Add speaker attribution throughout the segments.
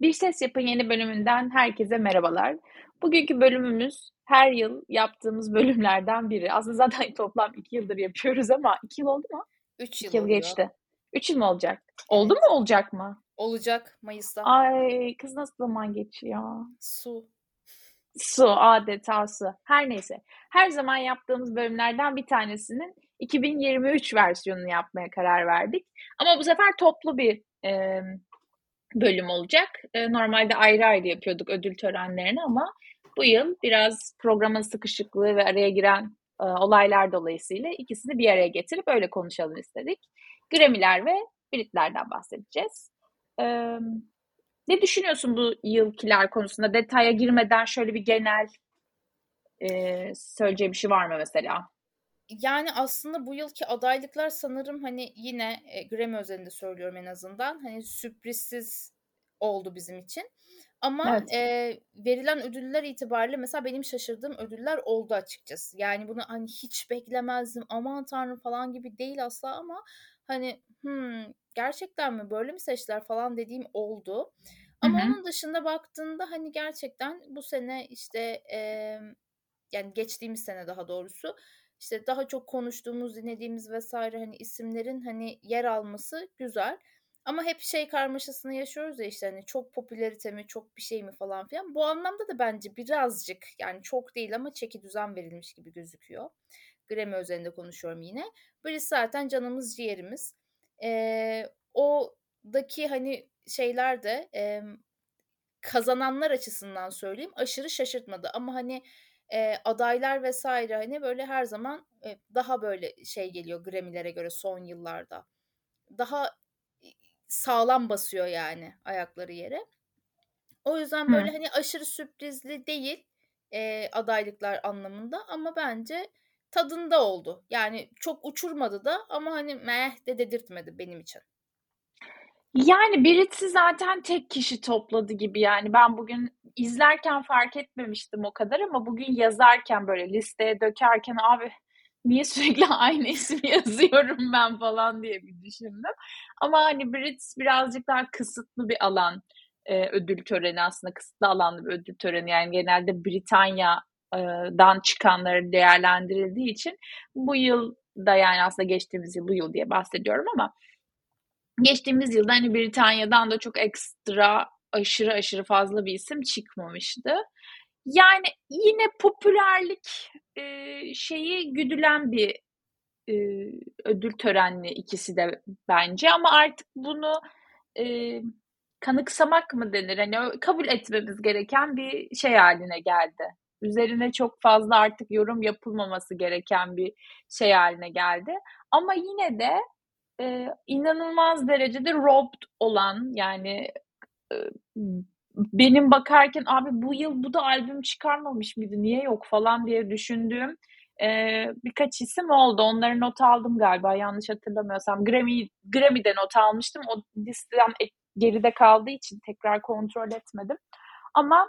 Speaker 1: Bir Ses Yapın yeni bölümünden herkese merhabalar. Bugünkü bölümümüz her yıl yaptığımız bölümlerden biri. Aslında zaten toplam iki yıldır yapıyoruz ama iki yıl oldu mu?
Speaker 2: 3 yıl,
Speaker 1: İki yıl
Speaker 2: oluyor.
Speaker 1: geçti. Üç yıl mı olacak? Oldu mu olacak mı?
Speaker 2: Olacak Mayıs'ta.
Speaker 1: Ay kız nasıl zaman geçiyor?
Speaker 2: Su.
Speaker 1: Su adeta su. Her neyse. Her zaman yaptığımız bölümlerden bir tanesinin 2023 versiyonunu yapmaya karar verdik. Ama bu sefer toplu bir e, bölüm olacak. E, normalde ayrı ayrı yapıyorduk ödül törenlerini ama bu yıl biraz programın sıkışıklığı ve araya giren e, olaylar dolayısıyla ikisini bir araya getirip öyle konuşalım istedik. Grammy'ler ve Brit'lerden bahsedeceğiz. E, ne düşünüyorsun bu yılkiler konusunda? Detaya girmeden şöyle bir genel e, söyleyeceği bir şey var mı mesela?
Speaker 2: Yani aslında bu yılki adaylıklar sanırım hani yine e, Grammy özelinde söylüyorum en azından hani sürprizsiz oldu bizim için. Ama
Speaker 1: Evet.
Speaker 2: e, verilen ödüller itibariyle mesela benim şaşırdığım ödüller oldu açıkçası. Yani bunu hani hiç beklemezdim aman tanrım falan gibi değil asla ama hani hmm, gerçekten mi böyle mi seçtiler falan dediğim oldu. Ama
Speaker 1: Hı hı.
Speaker 2: onun dışında baktığında hani gerçekten bu sene işte e, yani geçtiğimiz sene daha doğrusu işte daha çok konuştuğumuz, dinlediğimiz vesaire hani isimlerin hani yer alması güzel. Ama hep şey karmaşasını yaşıyoruz ya işte hani çok popülerite mi, çok bir şey mi falan filan. Bu anlamda da bence birazcık yani çok değil ama çeki düzen verilmiş gibi gözüküyor. Grammy özelinde konuşuyorum yine. Birisi zaten canımız ciğerimiz. Ee, o'daki hani şeyler de e, kazananlar açısından söyleyeyim aşırı şaşırtmadı. Ama hani e, adaylar vesaire hani böyle her zaman e, daha böyle şey geliyor Grammy'lere göre son yıllarda. Daha sağlam basıyor yani ayakları yere. O yüzden
Speaker 1: Hı.
Speaker 2: böyle hani aşırı sürprizli değil e, adaylıklar anlamında ama bence tadında oldu. Yani çok uçurmadı da ama hani meh de dedirtmedi benim için.
Speaker 1: Yani birisi zaten tek kişi topladı gibi yani. Ben bugün izlerken fark etmemiştim o kadar ama bugün yazarken böyle listeye dökerken abi niye sürekli aynı ismi yazıyorum ben? falan diye bir düşündüm. Ama hani Brits birazcık daha kısıtlı bir alan e, ödül töreni aslında. Kısıtlı alanlı bir ödül töreni. Yani genelde Britanya'dan çıkanları değerlendirildiği için bu yıl da yani aslında geçtiğimiz yıl bu yıl diye bahsediyorum ama geçtiğimiz yılda hani Britanya'dan da çok ekstra aşırı aşırı fazla bir isim çıkmamıştı. Yani yine popülerlik e, şeyi güdülen bir e, ödül törenli ikisi de bence ama artık bunu e, kanıksamak mı denir? Hani kabul etmemiz gereken bir şey haline geldi. Üzerine çok fazla artık yorum yapılmaması gereken bir şey haline geldi. Ama yine de e, inanılmaz derecede robbed olan yani e, benim bakarken abi bu yıl bu da albüm çıkarmamış mıydı niye yok falan diye düşündüğüm e, birkaç isim oldu. Onları not aldım galiba yanlış hatırlamıyorsam. Grammy Grammy'de not almıştım. O listeden geride kaldığı için tekrar kontrol etmedim. Ama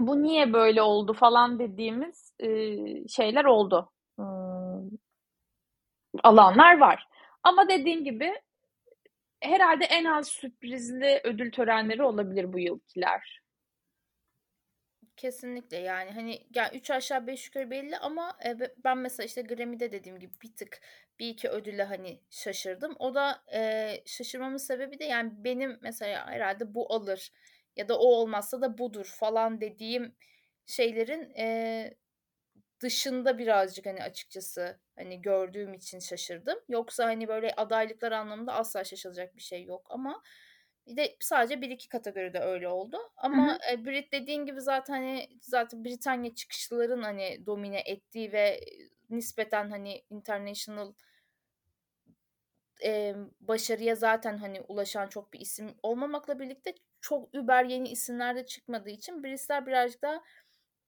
Speaker 1: bu niye böyle oldu falan dediğimiz e, şeyler oldu. Hmm, alanlar var. Ama dediğim gibi herhalde en az sürprizli ödül törenleri olabilir bu yılkiler.
Speaker 2: Kesinlikle yani hani yani 3 aşağı 5 yukarı belli ama e, be- ben mesela işte Grammy'de dediğim gibi bir tık bir iki ödüle hani şaşırdım. O da e, şaşırmamın sebebi de yani benim mesela herhalde bu alır ya da o olmazsa da budur falan dediğim şeylerin e, dışında birazcık hani açıkçası hani gördüğüm için şaşırdım. Yoksa hani böyle adaylıklar anlamında asla şaşılacak bir şey yok ama bir de sadece bir iki kategoride öyle oldu.
Speaker 1: Hı
Speaker 2: Ama
Speaker 1: hı.
Speaker 2: e, Brit dediğin gibi zaten hani zaten Britanya çıkışlıların hani domine ettiği ve nispeten hani international e, başarıya zaten hani ulaşan çok bir isim olmamakla birlikte çok über yeni isimler de çıkmadığı için Britler birazcık daha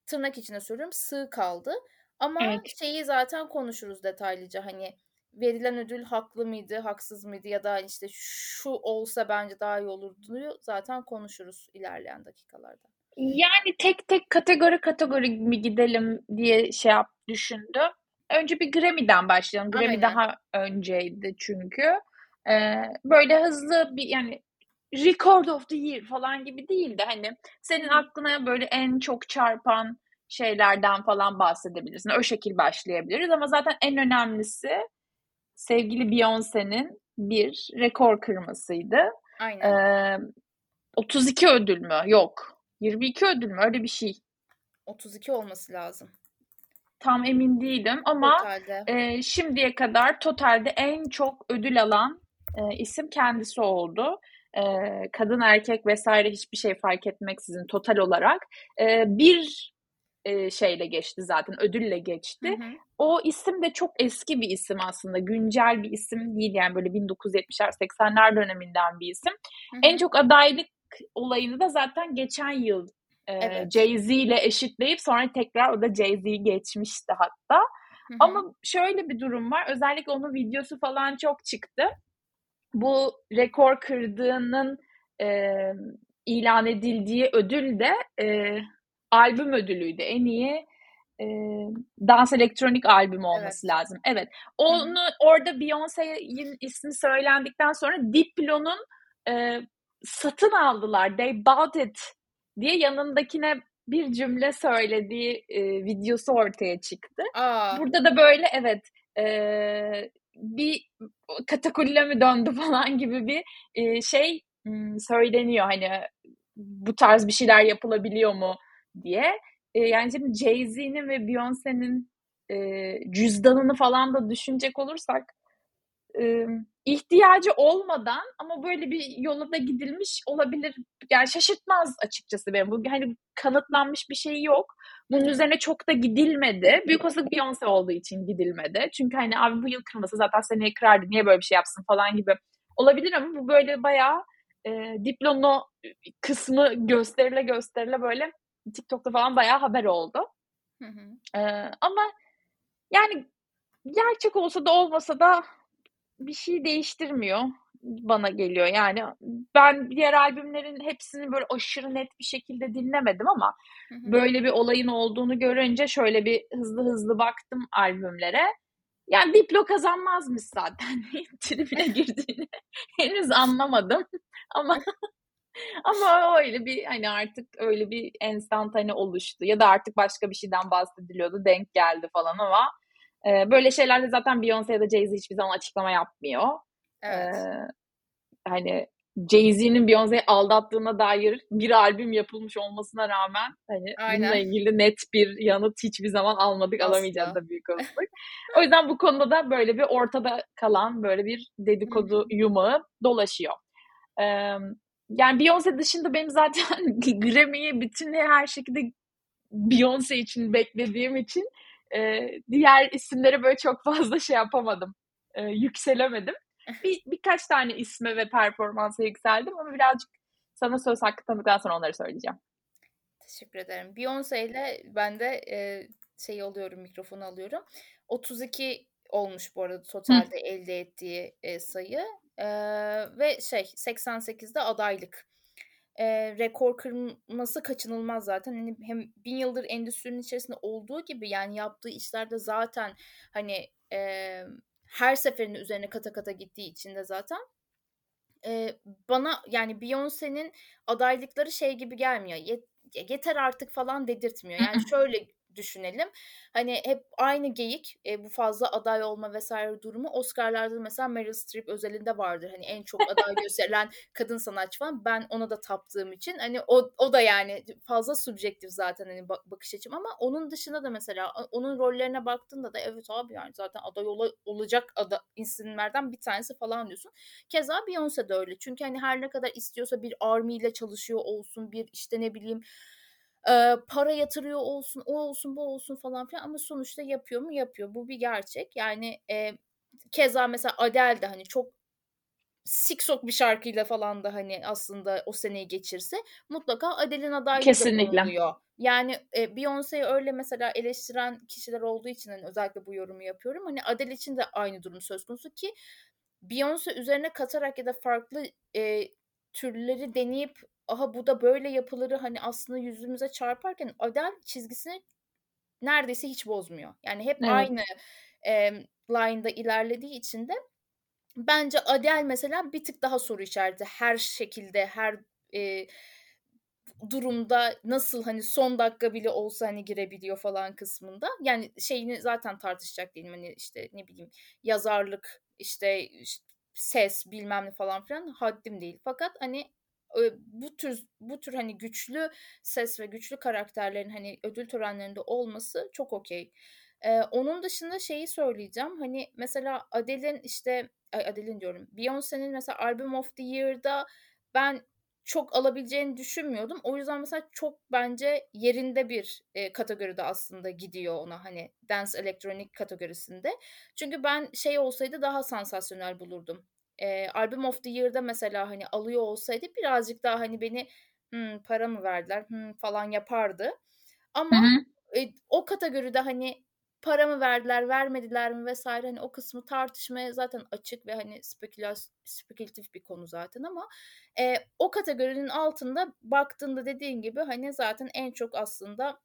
Speaker 2: tırnak içinde söylüyorum sığ kaldı. Ama
Speaker 1: Evet.
Speaker 2: şeyi zaten konuşuruz detaylıca hani verilen ödül haklı mıydı, haksız mıydı ya da işte şu olsa bence daha iyi olurdu zaten konuşuruz ilerleyen dakikalarda.
Speaker 1: Yani tek tek kategori kategori mi gidelim diye şey yap düşündüm. Önce bir Grammy'den başlayalım. Grammy
Speaker 2: Aynen.
Speaker 1: daha önceydi çünkü. Ee, böyle hızlı bir yani Record of the Year falan gibi değil de hani senin aklına böyle en çok çarpan şeylerden falan bahsedebilirsin. O şekil başlayabiliriz ama zaten en önemlisi sevgili Beyoncé'nin bir rekor kırmasıydı.
Speaker 2: Aynen.
Speaker 1: Ee, 32 ödül mü? Yok. 22 ödül mü? Öyle bir şey.
Speaker 2: 32 olması lazım.
Speaker 1: Tam emin değilim ama
Speaker 2: Totalde.
Speaker 1: e, şimdiye kadar totalde en çok ödül alan e, isim kendisi oldu. E, kadın erkek vesaire hiçbir şey fark etmeksizin total olarak e, bir e, şeyle geçti zaten ödülle geçti.
Speaker 2: Hı hı.
Speaker 1: O isim de çok eski bir isim aslında. Güncel bir isim değil yani böyle 1970'ler 80'ler döneminden bir isim.
Speaker 2: Hı hı.
Speaker 1: En çok adaylık olayını da zaten geçen yıl e,
Speaker 2: Evet.
Speaker 1: Jay-Z ile eşitleyip sonra tekrar o da Jay-Z'yi geçmişti hatta.
Speaker 2: Hı hı.
Speaker 1: Ama şöyle bir durum var. Özellikle onun videosu falan çok çıktı. Bu rekor kırdığının e, ilan edildiği ödül de e, albüm ödülüydü. En iyi e, dans elektronik albümü olması lazım. Evet. Onu orada Beyoncé'nin ismi söylendikten sonra Diplo'nun e, satın aldılar. They bought it diye yanındakine bir cümle söylediği e, videosu ortaya çıktı.
Speaker 2: Aa,
Speaker 1: Burada da böyle evet e, bir katakulle mi döndü falan gibi bir e, şey söyleniyor hani bu tarz bir şeyler yapılabiliyor mu diye. E, yani şimdi Jay-Z'nin ve Beyoncé'nin e, cüzdanını falan da düşünecek olursak e, ihtiyacı olmadan ama böyle bir yola da gidilmiş olabilir. Yani şaşırtmaz açıkçası benim. Bu hani kanıtlanmış bir şey yok. Bunun üzerine çok da gidilmedi. Büyük olasılık Beyoncé olduğu için gidilmedi. Çünkü hani abi bu yıl kırmasa zaten seneye kırardı. Niye böyle bir şey yapsın falan gibi olabilir ama bu böyle bayağı e, diplomu kısmı gösterile gösterile böyle TikTok'ta falan bayağı haber oldu.
Speaker 2: hı hı.
Speaker 1: Ee, ama yani gerçek olsa da olmasa da bir şey değiştirmiyor bana geliyor. Yani ben diğer albümlerin hepsini böyle aşırı net bir şekilde dinlemedim ama
Speaker 2: Hı hı.
Speaker 1: böyle bir olayın olduğunu görünce şöyle bir hızlı hızlı baktım albümlere. Yani Diplo kazanmazmış zaten. Tribüne girdiğini henüz anlamadım. Ama ama öyle bir hani artık öyle bir enstantane oluştu. Ya da artık başka bir şeyden bahsediliyordu. Denk geldi falan ama e, böyle şeylerde zaten Beyoncé ya da Jay-Z hiçbir zaman açıklama yapmıyor.
Speaker 2: Evet.
Speaker 1: Ee, hani Jay-Z'nin Beyoncé'yi aldattığına dair bir albüm yapılmış olmasına rağmen hani
Speaker 2: Aynen.
Speaker 1: bununla ilgili net bir yanıt hiçbir zaman almadık
Speaker 2: Asla.
Speaker 1: alamayacağız da büyük olasılık. o yüzden bu konuda da böyle bir ortada kalan böyle bir dedikodu yumağı dolaşıyor. Ee, yani Beyoncé dışında benim zaten Grammy'yi bütün her şekilde Beyoncé için beklediğim için e, diğer isimlere böyle çok fazla şey yapamadım. E, yükselemedim. Bir, birkaç tane isme ve performansa yükseldim ama birazcık sana söz hakkı tanıdıktan sonra onları söyleyeceğim.
Speaker 2: Teşekkür ederim. Beyoncé ile ben de e, şey alıyorum, mikrofonu alıyorum. 32 olmuş bu arada totalde elde ettiği e, sayı. E, ve şey 88'de adaylık. E, rekor kırması kaçınılmaz zaten. Hani hem bin yıldır endüstrinin içerisinde olduğu gibi yani yaptığı işlerde zaten hani e, her seferinde üzerine kata kata gittiği için de zaten e, bana yani Beyoncé'nin adaylıkları şey gibi gelmiyor. Yet- yeter artık falan dedirtmiyor. Yani şöyle düşünelim. Hani hep aynı geyik e, bu fazla aday olma vesaire durumu Oscar'larda mesela Meryl Streep özelinde vardır. Hani en çok aday gösterilen kadın sanatçı falan. Ben ona da taptığım için hani o, o da yani fazla subjektif zaten hani bak- bakış açım ama onun dışında da mesela onun rollerine baktığında da evet abi yani zaten aday ola- olacak ada isimlerden bir tanesi falan diyorsun. Keza Beyoncé de öyle. Çünkü hani her ne kadar istiyorsa bir army ile çalışıyor olsun, bir işte ne bileyim e, para yatırıyor olsun, o olsun, bu olsun falan filan ama sonuçta yapıyor mu? Yapıyor. Bu bir gerçek. Yani e, keza mesela Adele de hani çok siksok bir şarkıyla falan da hani aslında o seneyi geçirse mutlaka Adele'in adaylığı
Speaker 1: Kesinlikle.
Speaker 2: da konuluyor. Yani e, Beyoncé'yi öyle mesela eleştiren kişiler olduğu için hani özellikle bu yorumu yapıyorum. Hani Adele için de aynı durum söz konusu ki Beyoncé üzerine katarak ya da farklı e, türleri deneyip aha bu da böyle yapılırı hani aslında yüzümüze çarparken Adele çizgisini neredeyse hiç bozmuyor. Yani hep
Speaker 1: Evet.
Speaker 2: aynı e, line'da ilerlediği için de bence Adele mesela bir tık daha soru işareti her şekilde her e, durumda nasıl hani son dakika bile olsa hani girebiliyor falan kısmında. Yani şeyini zaten tartışacak değilim hani işte ne bileyim yazarlık işte, işte ses bilmem ne falan filan haddim değil. Fakat hani bu tür bu tür hani güçlü ses ve güçlü karakterlerin hani ödül törenlerinde olması çok okey. Ee, onun dışında şeyi söyleyeceğim. Hani mesela Adele'in işte Adele'in diyorum. Beyoncé'nin mesela Album of the Year'da ben çok alabileceğini düşünmüyordum. O yüzden mesela çok bence yerinde bir e, kategoride aslında gidiyor ona hani dance elektronik kategorisinde. Çünkü ben şey olsaydı daha sansasyonel bulurdum. E, Album of the Year'da mesela hani alıyor olsaydı birazcık daha hani beni hmm, para mı verdiler hmm, falan yapardı. Ama
Speaker 1: hı.
Speaker 2: e, o kategoride hani para mı verdiler, vermediler mi vesaire hani o kısmı tartışmaya zaten açık ve hani spekülatif bir konu zaten ama e, o kategorinin altında baktığında dediğin gibi hani zaten en çok aslında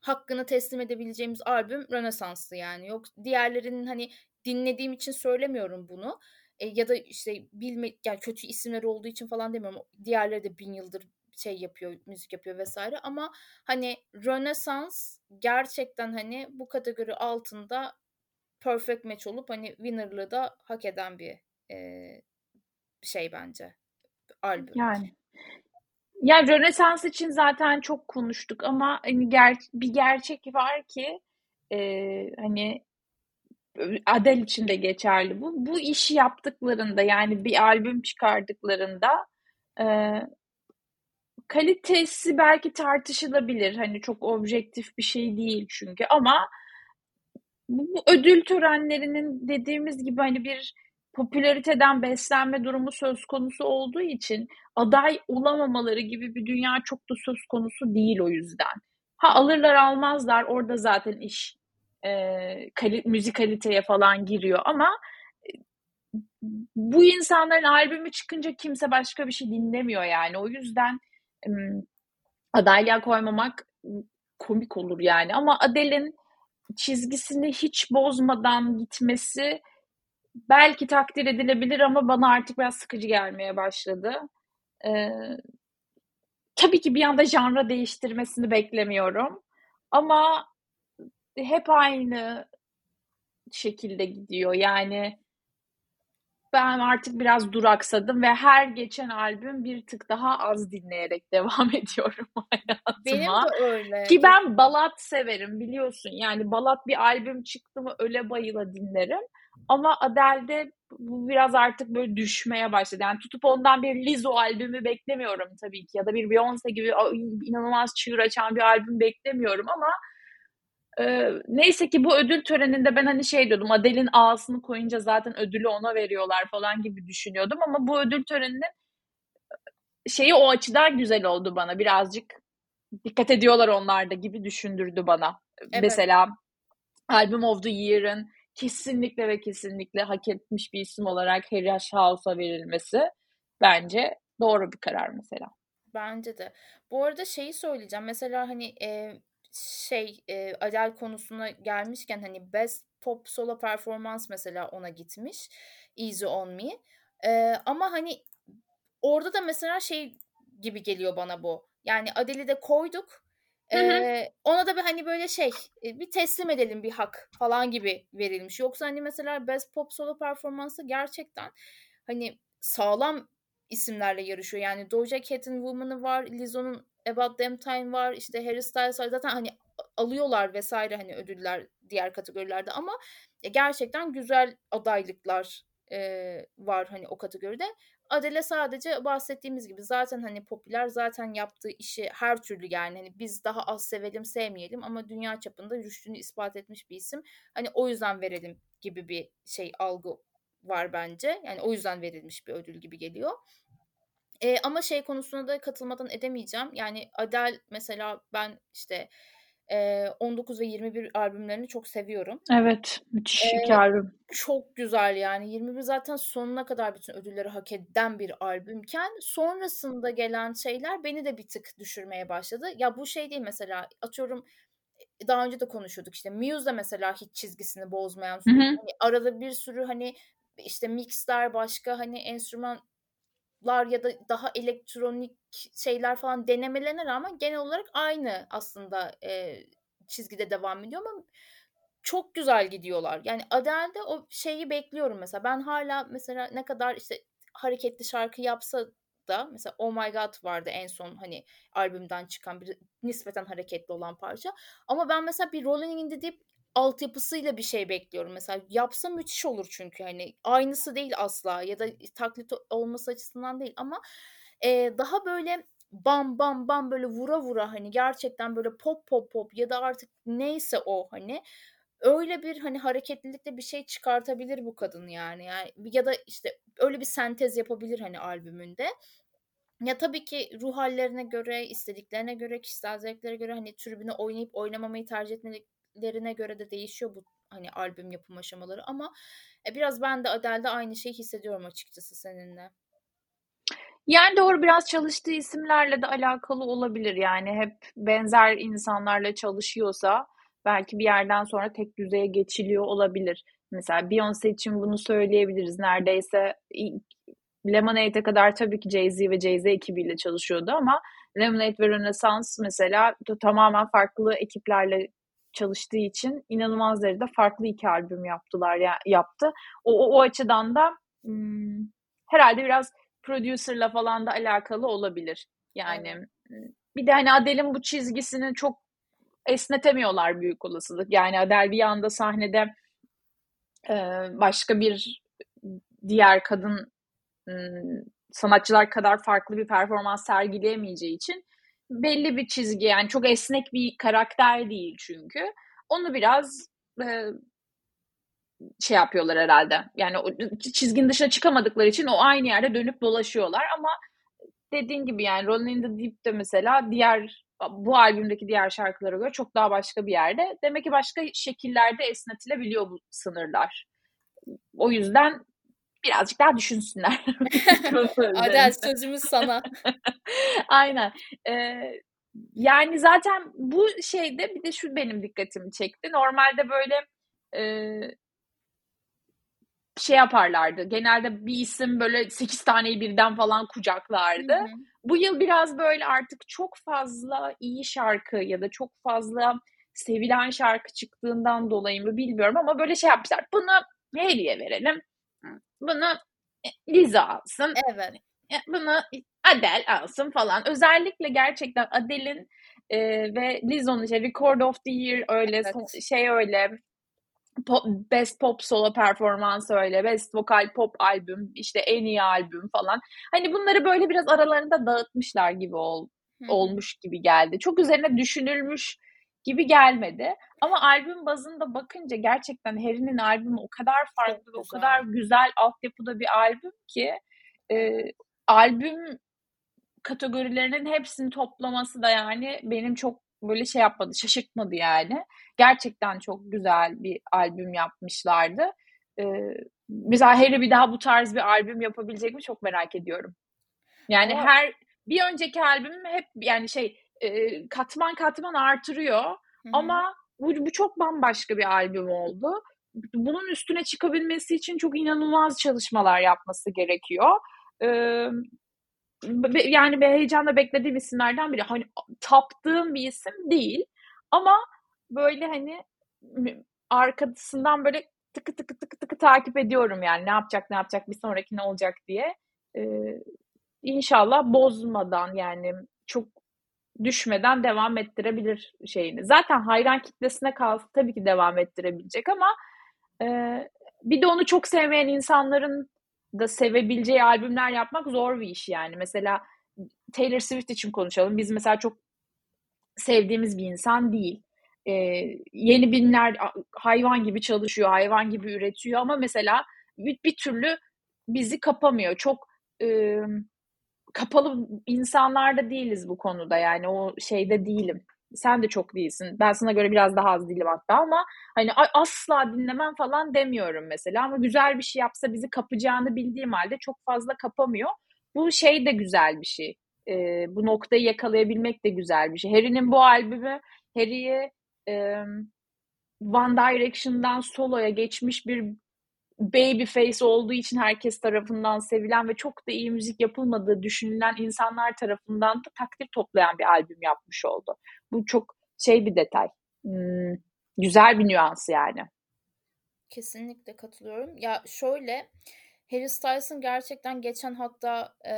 Speaker 2: hakkını teslim edebileceğimiz albüm Rönesans'tı yani. Yok diğerlerinin hani dinlediğim için söylemiyorum bunu. E, ya da işte bilme yani kötü isimler olduğu için falan demiyorum. Diğerleri de bin yıldır şey yapıyor, müzik yapıyor vesaire ama hani Rönesans gerçekten hani bu kategori altında perfect match olup hani winner'lığı da hak eden bir e, şey bence albüm.
Speaker 1: Yani. Ya Rönesans için zaten çok konuştuk ama hani ger bir gerçek var ki e, hani Adele için de geçerli bu. Bu işi yaptıklarında yani bir albüm çıkardıklarında e, kalitesi belki tartışılabilir. Hani çok objektif bir şey değil çünkü ama bu ödül törenlerinin dediğimiz gibi hani bir popülariteden beslenme durumu söz konusu olduğu için aday olamamaları gibi bir dünya çok da söz konusu değil o yüzden. Ha alırlar almazlar orada zaten iş e, kali, müzikaliteye falan giriyor ama bu insanların albümü çıkınca kimse başka bir şey dinlemiyor yani. O yüzden adaylığa koymamak komik olur yani. Ama Adele'in çizgisini hiç bozmadan gitmesi belki takdir edilebilir ama bana artık biraz sıkıcı gelmeye başladı. Ee, tabii ki bir anda janra değiştirmesini beklemiyorum. Ama hep aynı şekilde gidiyor. Yani ben artık biraz duraksadım ve her geçen albüm bir tık daha az dinleyerek devam ediyorum hayatıma.
Speaker 2: Benim de öyle.
Speaker 1: Ki ben balat severim biliyorsun. Yani balat bir albüm çıktı mı öyle bayıla dinlerim. Ama Adele'de bu biraz artık böyle düşmeye başladı. Yani tutup ondan bir Lizzo albümü beklemiyorum tabii ki. Ya da bir Beyoncé gibi inanılmaz çığır açan bir albüm beklemiyorum ama neyse ki bu ödül töreninde ben hani şey diyordum Adele'in ağasını koyunca zaten ödülü ona veriyorlar falan gibi düşünüyordum ama bu ödül töreninin şeyi o açıdan güzel oldu bana birazcık dikkat ediyorlar onlar da gibi düşündürdü bana.
Speaker 2: Evet.
Speaker 1: Mesela Album of the Year'ın kesinlikle ve kesinlikle hak etmiş bir isim olarak Harry House'a verilmesi bence doğru bir karar mesela.
Speaker 2: Bence de. Bu arada şeyi söyleyeceğim. Mesela hani e, şey e, Adele konusuna gelmişken hani Best Pop Solo Performance mesela ona gitmiş. Easy On Me. E, ama hani orada da mesela şey gibi geliyor bana bu. Yani Adele'i de koyduk. Ee, ona da bir hani böyle şey bir teslim edelim bir hak falan gibi verilmiş. Yoksa hani mesela Best Pop Solo Performansı gerçekten hani sağlam isimlerle yarışıyor. Yani Doja Cat'in Woman'ı var, Lizzo'nun About Them Time var, işte Harry Styles var. Zaten hani alıyorlar vesaire hani ödüller diğer kategorilerde ama gerçekten güzel adaylıklar e, var hani o kategoride. Adele sadece bahsettiğimiz gibi zaten hani popüler zaten yaptığı işi her türlü yani hani biz daha az sevelim sevmeyelim ama dünya çapında rüştünü ispat etmiş bir isim. Hani o yüzden verelim gibi bir şey algı var bence. Yani o yüzden verilmiş bir ödül gibi geliyor. Ee, ama şey konusuna da katılmadan edemeyeceğim. Yani Adele mesela ben işte e, 19 ve 21 albümlerini çok seviyorum.
Speaker 1: Evet, müthiş iki albüm.
Speaker 2: çok güzel yani. 21 zaten sonuna kadar bütün ödülleri hak eden bir albümken sonrasında gelen şeyler beni de bir tık düşürmeye başladı. Ya bu şey değil mesela atıyorum daha önce de konuşuyorduk işte Muse de mesela hiç çizgisini bozmayan
Speaker 1: Hı hı.
Speaker 2: hani arada bir sürü hani işte mixler başka hani enstrümanlar ya da daha elektronik şeyler falan denemelerine rağmen genel olarak aynı aslında e, çizgide devam ediyor ama çok güzel gidiyorlar. Yani Adele'de o şeyi bekliyorum mesela. Ben hala mesela ne kadar işte hareketli şarkı yapsa da mesela Oh My God vardı en son hani albümden çıkan bir nispeten hareketli olan parça. Ama ben mesela bir Rolling in the Deep altyapısıyla bir şey bekliyorum. Mesela yapsa müthiş olur çünkü hani aynısı değil asla ya da taklit olması açısından değil ama e, daha böyle bam bam bam böyle vura vura hani gerçekten böyle pop pop pop ya da artık neyse o hani öyle bir hani hareketlilikte bir şey çıkartabilir bu kadın yani. yani ya da işte öyle bir sentez yapabilir hani albümünde. Ya tabii ki ruh hallerine göre, istediklerine göre, kişisel zevklere göre hani tribüne oynayıp oynamamayı tercih etmelerine göre de değişiyor bu hani albüm yapım aşamaları ama e, biraz ben de Adele'de aynı şeyi hissediyorum açıkçası seninle.
Speaker 1: Yani doğru biraz çalıştığı isimlerle de alakalı olabilir. Yani hep benzer insanlarla çalışıyorsa belki bir yerden sonra tek düzeye geçiliyor olabilir. Mesela Beyoncé için bunu söyleyebiliriz. Neredeyse Lemonade'e kadar tabii ki Jay-Z ve Jay-Z ekibiyle çalışıyordu ama Lemonade ve Renaissance mesela tamamen farklı ekiplerle çalıştığı için inanılmaz derecede farklı iki albüm yaptılar ya yaptı. O, o, o açıdan da hmm, herhalde biraz producer'la falan da alakalı olabilir. Yani
Speaker 2: Evet.
Speaker 1: bir de hani Adele'in bu çizgisini çok esnetemiyorlar büyük olasılık. Yani Adele bir anda sahnede e, başka bir diğer kadın sanatçılar kadar farklı bir performans sergileyemeyeceği için belli bir çizgi yani çok esnek bir karakter değil çünkü. Onu biraz e, şey yapıyorlar herhalde. Yani o çizginin dışına çıkamadıkları için o aynı yerde dönüp dolaşıyorlar ama dediğin gibi yani Rolling in the Deep de mesela diğer bu albümdeki diğer şarkılara göre çok daha başka bir yerde. Demek ki başka şekillerde esnetilebiliyor bu sınırlar. O yüzden birazcık daha düşünsünler.
Speaker 2: Adel sözümüz sana.
Speaker 1: Aynen. Ee, yani zaten bu şeyde bir de şu benim dikkatimi çekti. Normalde böyle e, şey yaparlardı. Genelde bir isim böyle sekiz taneyi birden falan kucaklardı.
Speaker 2: Hı hı.
Speaker 1: Bu yıl biraz böyle artık çok fazla iyi şarkı ya da çok fazla sevilen şarkı çıktığından dolayı mı bilmiyorum ama böyle şey yapmışlar. Bunu Hailey'e verelim. Bunu Liza alsın.
Speaker 2: Evet.
Speaker 1: Bunu Adele alsın falan. Özellikle gerçekten Adele'in e, ve Lizzo'nun işte Record of the Year öyle
Speaker 2: Evet.
Speaker 1: şey öyle pop, Best Pop Solo Performans öyle Best Vokal Pop Albüm işte en iyi albüm falan. Hani bunları böyle biraz aralarında dağıtmışlar gibi ol,
Speaker 2: Hı
Speaker 1: olmuş gibi geldi. Çok üzerine düşünülmüş gibi gelmedi. Ama albüm bazında bakınca gerçekten Harry'nin albümü o kadar farklı ve o
Speaker 2: güzel.
Speaker 1: kadar güzel altyapıda bir albüm ki e, albüm kategorilerinin hepsini toplaması da yani benim çok böyle şey yapmadı, şaşırtmadı yani. Gerçekten çok güzel bir albüm yapmışlardı. Ee, mesela Harry bir daha bu tarz bir albüm yapabilecek mi çok merak ediyorum. Yani
Speaker 2: Ama-
Speaker 1: her bir önceki albüm hep yani şey e, katman katman artırıyor
Speaker 2: Hı hı.
Speaker 1: ama bu, bu çok bambaşka bir albüm oldu. Bunun üstüne çıkabilmesi için çok inanılmaz çalışmalar yapması gerekiyor. Ee, be- yani bir heyecanla beklediğim isimlerden biri. Hani taptığım bir isim değil ama böyle hani arkasından böyle tıkı tıkı tıkı tıkı takip ediyorum yani ne yapacak ne yapacak bir sonraki ne olacak diye. Ee, inşallah bozmadan yani çok düşmeden devam ettirebilir şeyini. Zaten hayran kitlesine kalsa tabii ki devam ettirebilecek ama e, bir de onu çok sevmeyen insanların da sevebileceği albümler yapmak zor bir iş yani. Mesela Taylor Swift için konuşalım. Biz mesela çok sevdiğimiz bir insan değil. Ee, yeni binler hayvan gibi çalışıyor, hayvan gibi üretiyor ama mesela bir, bir türlü bizi kapamıyor. Çok e, kapalı insanlar da değiliz bu konuda yani o şeyde değilim. Sen de çok değilsin. Ben sana göre biraz daha az değilim hatta ama hani asla dinlemem falan demiyorum mesela ama güzel bir şey yapsa bizi kapacağını bildiğim halde çok fazla kapamıyor. Bu şey de güzel bir şey. Ee, bu noktayı yakalayabilmek de güzel bir şey. Harry'nin bu albümü Harry'i e, One Direction'dan soloya geçmiş bir baby face olduğu için herkes tarafından sevilen ve çok da iyi müzik yapılmadığı düşünülen insanlar tarafından da takdir toplayan bir albüm yapmış oldu. Bu çok şey bir detay. Hmm, güzel bir nüans yani.
Speaker 2: Kesinlikle katılıyorum. Ya şöyle Harry Styles'ın gerçekten geçen hatta e,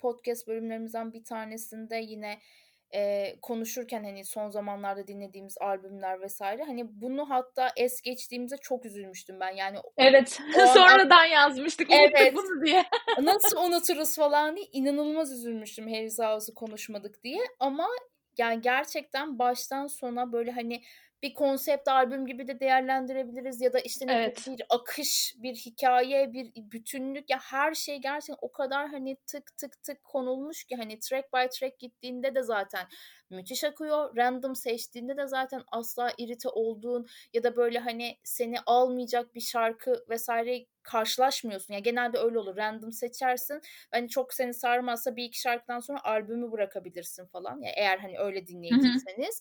Speaker 2: podcast bölümlerimizden bir tanesinde yine e, konuşurken hani son zamanlarda dinlediğimiz albümler vesaire hani bunu hatta es geçtiğimizde çok üzülmüştüm ben. Yani
Speaker 1: evet. sonradan yazmıştık. Evet. bunu diye.
Speaker 2: Nasıl unuturuz falan diye inanılmaz üzülmüştüm Harry House'u konuşmadık diye. Ama yani gerçekten baştan sona böyle hani bir konsept albüm gibi de değerlendirebiliriz ya da işte ne evet. bir akış, bir hikaye, bir bütünlük ya her şey gerçekten o kadar hani tık tık tık konulmuş ki hani track by track gittiğinde de zaten müthiş akıyor. Random seçtiğinde de zaten asla irite olduğun ya da böyle hani seni almayacak bir şarkı vesaire karşılaşmıyorsun. Ya yani genelde öyle olur. Random seçersin. Hani çok seni sarmazsa bir iki şarkıdan sonra albümü bırakabilirsin falan. Ya yani eğer hani öyle dinleyiciyseniz.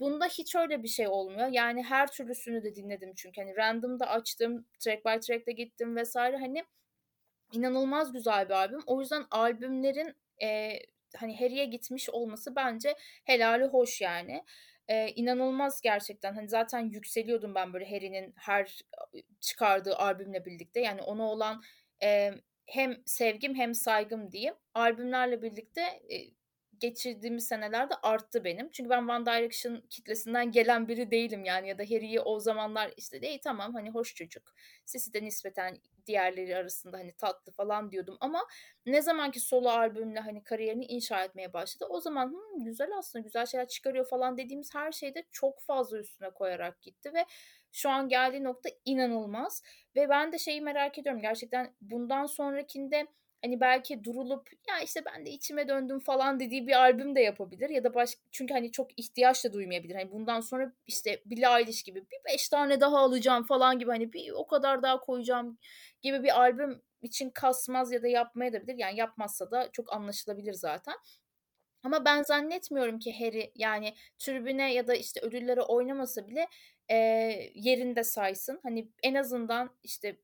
Speaker 2: Bunda hiç öyle bir şey olmuyor. Yani her türlüsünü de dinledim çünkü hani random'da açtım, track by track'te gittim vesaire hani inanılmaz güzel bir albüm. O yüzden albümlerin e, hani Harry'e gitmiş olması bence helali hoş yani. Ee, inanılmaz gerçekten. Hani zaten yükseliyordum ben böyle Harry'nin her çıkardığı albümle birlikte. Yani ona olan e, hem sevgim hem saygım diyeyim. Albümlerle birlikte e, geçirdiğimiz senelerde arttı benim. Çünkü ben One Direction kitlesinden gelen biri değilim yani ya da Harry'i o zamanlar işte değil tamam hani hoş çocuk. Sesi de nispeten diğerleri arasında hani tatlı falan diyordum ama ne zamanki solo albümle hani kariyerini inşa etmeye başladı o zaman Hı, güzel aslında güzel şeyler çıkarıyor falan dediğimiz her şeyde çok fazla üstüne koyarak gitti ve şu an geldiği nokta inanılmaz ve ben de şeyi merak ediyorum gerçekten bundan sonrakinde hani belki durulup ya işte ben de içime döndüm falan dediği bir albüm de yapabilir ya da baş çünkü hani çok ihtiyaç da duymayabilir. Hani bundan sonra işte Billie Eilish gibi bir beş tane daha alacağım falan gibi hani bir o kadar daha koyacağım gibi bir albüm için kasmaz ya da yapmaya da bilir. Yani yapmazsa da çok anlaşılabilir zaten. Ama ben zannetmiyorum ki Harry yani tribüne ya da işte ödüllere oynamasa bile e, yerinde saysın. Hani en azından işte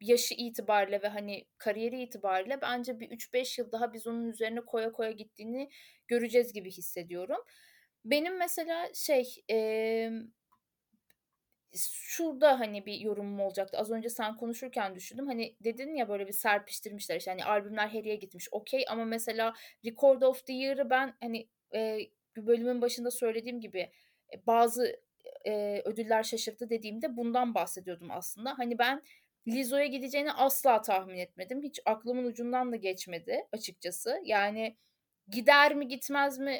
Speaker 2: yaşı itibariyle ve hani kariyeri itibariyle bence bir 3-5 yıl daha biz onun üzerine koya koya gittiğini göreceğiz gibi hissediyorum. Benim mesela şey e, şurada hani bir yorumum olacaktı. Az önce sen konuşurken düşündüm. Hani dedin ya böyle bir serpiştirmişler işte hani albümler heriye gitmiş. Okey ama mesela Record of the Year'ı ben hani e, bölümün başında söylediğim gibi bazı e, ödüller şaşırttı dediğimde bundan bahsediyordum aslında. Hani ben Lizzo'ya gideceğini asla tahmin etmedim. Hiç aklımın ucundan da geçmedi açıkçası. Yani gider mi gitmez mi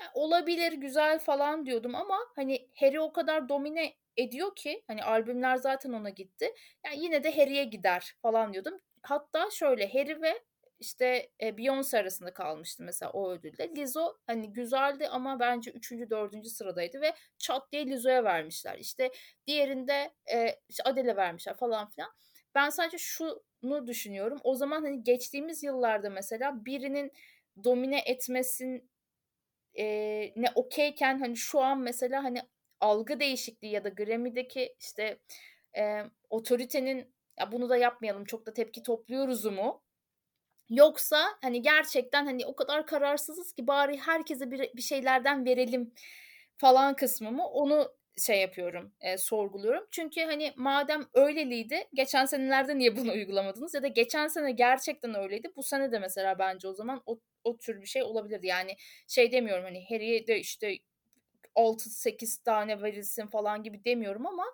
Speaker 2: yani olabilir güzel falan diyordum ama hani Harry o kadar domine ediyor ki hani albümler zaten ona gitti. Yani yine de Harry'e gider falan diyordum. Hatta şöyle Harry ve işte e, Beyoncé arasında kalmıştı mesela o ödülde. Lizzo hani güzeldi ama bence 3. 4. sıradaydı ve çat diye Lizzo'ya vermişler. İşte diğerinde e, işte Adele vermişler falan filan. Ben sadece şunu düşünüyorum. O zaman hani geçtiğimiz yıllarda mesela birinin domine etmesin e, ne okeyken hani şu an mesela hani algı değişikliği ya da Grammy'deki işte e, otoritenin ya bunu da yapmayalım çok da tepki topluyoruz mu? Yoksa hani gerçekten hani o kadar kararsızız ki bari herkese bir, bir şeylerden verelim falan kısmı mı onu şey yapıyorum, e, sorguluyorum. Çünkü hani madem öyleliydi, geçen senelerde niye bunu uygulamadınız? Ya da geçen sene gerçekten öyleydi. Bu sene de mesela bence o zaman o, o tür bir şey olabilirdi. Yani şey demiyorum hani Harry'e de işte 6-8 tane verilsin falan gibi demiyorum ama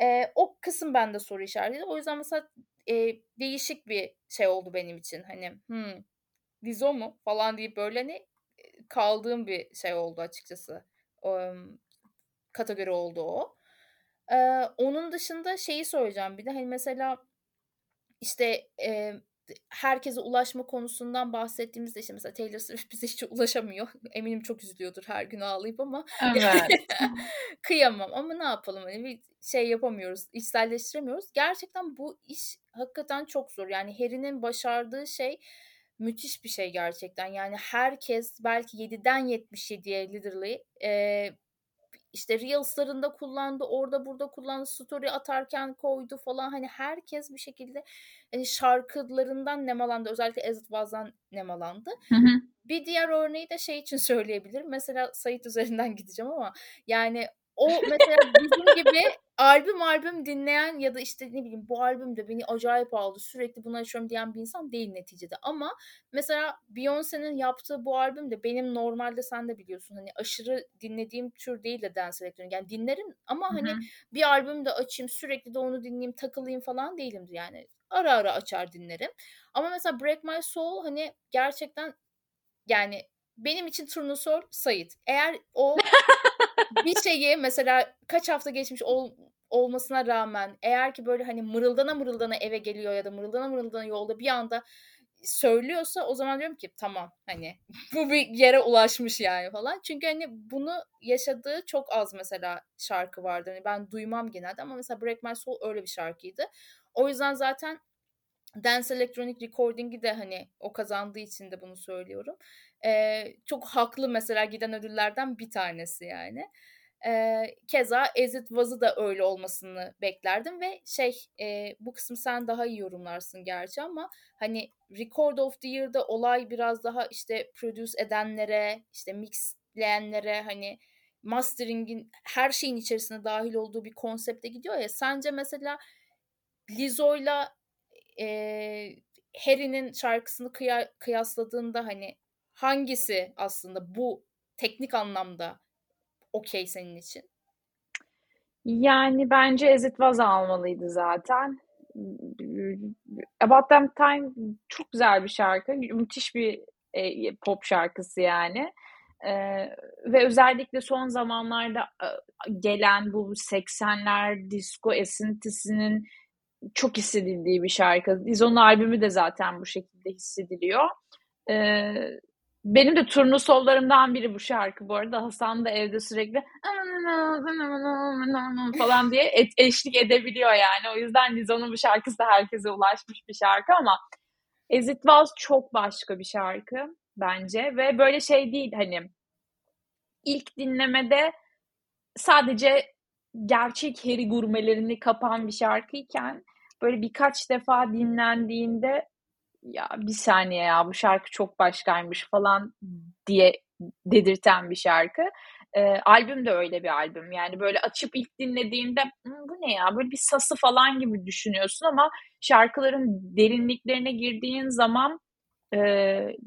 Speaker 2: e, o kısım bende soru işaretiydi. O yüzden mesela e, değişik bir şey oldu benim için. Hani hmm, Lizzo mu falan deyip böyle hani kaldığım bir şey oldu açıkçası. Um, kategori oldu o. Ee, onun dışında şeyi söyleyeceğim bir de hani mesela işte e, herkese ulaşma konusundan bahsettiğimizde işte mesela Taylor Swift bize hiç ulaşamıyor. Eminim çok üzülüyordur her gün ağlayıp ama
Speaker 1: Evet.
Speaker 2: kıyamam ama ne yapalım hani bir şey yapamıyoruz, içselleştiremiyoruz. Gerçekten bu iş hakikaten çok zor. Yani Harry'nin başardığı şey müthiş bir şey gerçekten. Yani herkes belki 7'den 77'ye literally e, işte Reels'larında kullandı, orada burada kullandı, story atarken koydu falan. Hani herkes bir şekilde hani şarkılarından nemalandı. Özellikle Ezit Vaz'dan nemalandı.
Speaker 1: Hı hı.
Speaker 2: Bir diğer örneği de şey için söyleyebilirim. Mesela Sait üzerinden gideceğim ama yani o mesela bizim gibi albüm albüm dinleyen ya da işte ne bileyim bu albüm de beni acayip aldı sürekli bunu açıyorum diyen bir insan değil neticede. Ama mesela Beyoncé'nin yaptığı bu albüm de benim normalde sen de biliyorsun hani aşırı dinlediğim tür değil de dance elektronik. Yani dinlerim ama
Speaker 1: Hı
Speaker 2: hani bir albüm de açayım sürekli de onu dinleyeyim takılayım falan değilimdir. Yani ara ara açar dinlerim. Ama mesela Break My Soul hani gerçekten yani benim için turnusol Sait eğer o bir şeyi mesela kaç hafta geçmiş ol, olmasına rağmen eğer ki böyle hani mırıldana mırıldana eve geliyor ya da mırıldana mırıldana yolda bir anda söylüyorsa o zaman diyorum ki tamam hani bu bir yere ulaşmış yani falan. Çünkü hani bunu yaşadığı çok az mesela şarkı vardı. Hani ben duymam genelde ama mesela Break My Soul öyle bir şarkıydı. O yüzden zaten Dance Electronic Recording'i de hani o kazandığı için de bunu söylüyorum. Ee, çok haklı mesela giden ödüllerden bir tanesi yani. Ee, keza Ezit Vaz'ı da öyle olmasını beklerdim ve şey e, bu kısmı sen daha iyi yorumlarsın gerçi ama hani Record of the Year'da olay biraz daha işte produce edenlere işte mixleyenlere hani mastering'in her şeyin içerisine dahil olduğu bir konsepte gidiyor ya. Sence mesela Lizzo'yla e, Harry'nin şarkısını kıya, kıyasladığında hani hangisi aslında bu teknik anlamda okey senin için?
Speaker 1: Yani bence Ezit Vaz almalıydı zaten. About Damn Time çok güzel bir şarkı. Müthiş bir e, pop şarkısı yani. E, ve özellikle son zamanlarda e, gelen bu 80'ler disco esintisinin çok hissedildiği bir şarkı. Dizon'un albümü de zaten bu şekilde hissediliyor. Ee, benim de turnusollarımdan biri bu şarkı bu arada. Hasan da evde sürekli falan diye et, eşlik edebiliyor yani. O yüzden Lizzo'nun bu şarkısı da herkese ulaşmış bir şarkı ama Ezit Vaz çok başka bir şarkı bence ve böyle şey değil hani ilk dinlemede sadece gerçek Harry gurmelerini kapan bir şarkıyken böyle birkaç defa dinlendiğinde ya bir saniye ya bu şarkı çok başkaymış falan diye dedirten bir şarkı. E, albüm de öyle bir albüm. Yani böyle açıp ilk dinlediğinde bu ne ya böyle bir sası falan gibi düşünüyorsun ama şarkıların derinliklerine girdiğin zaman e,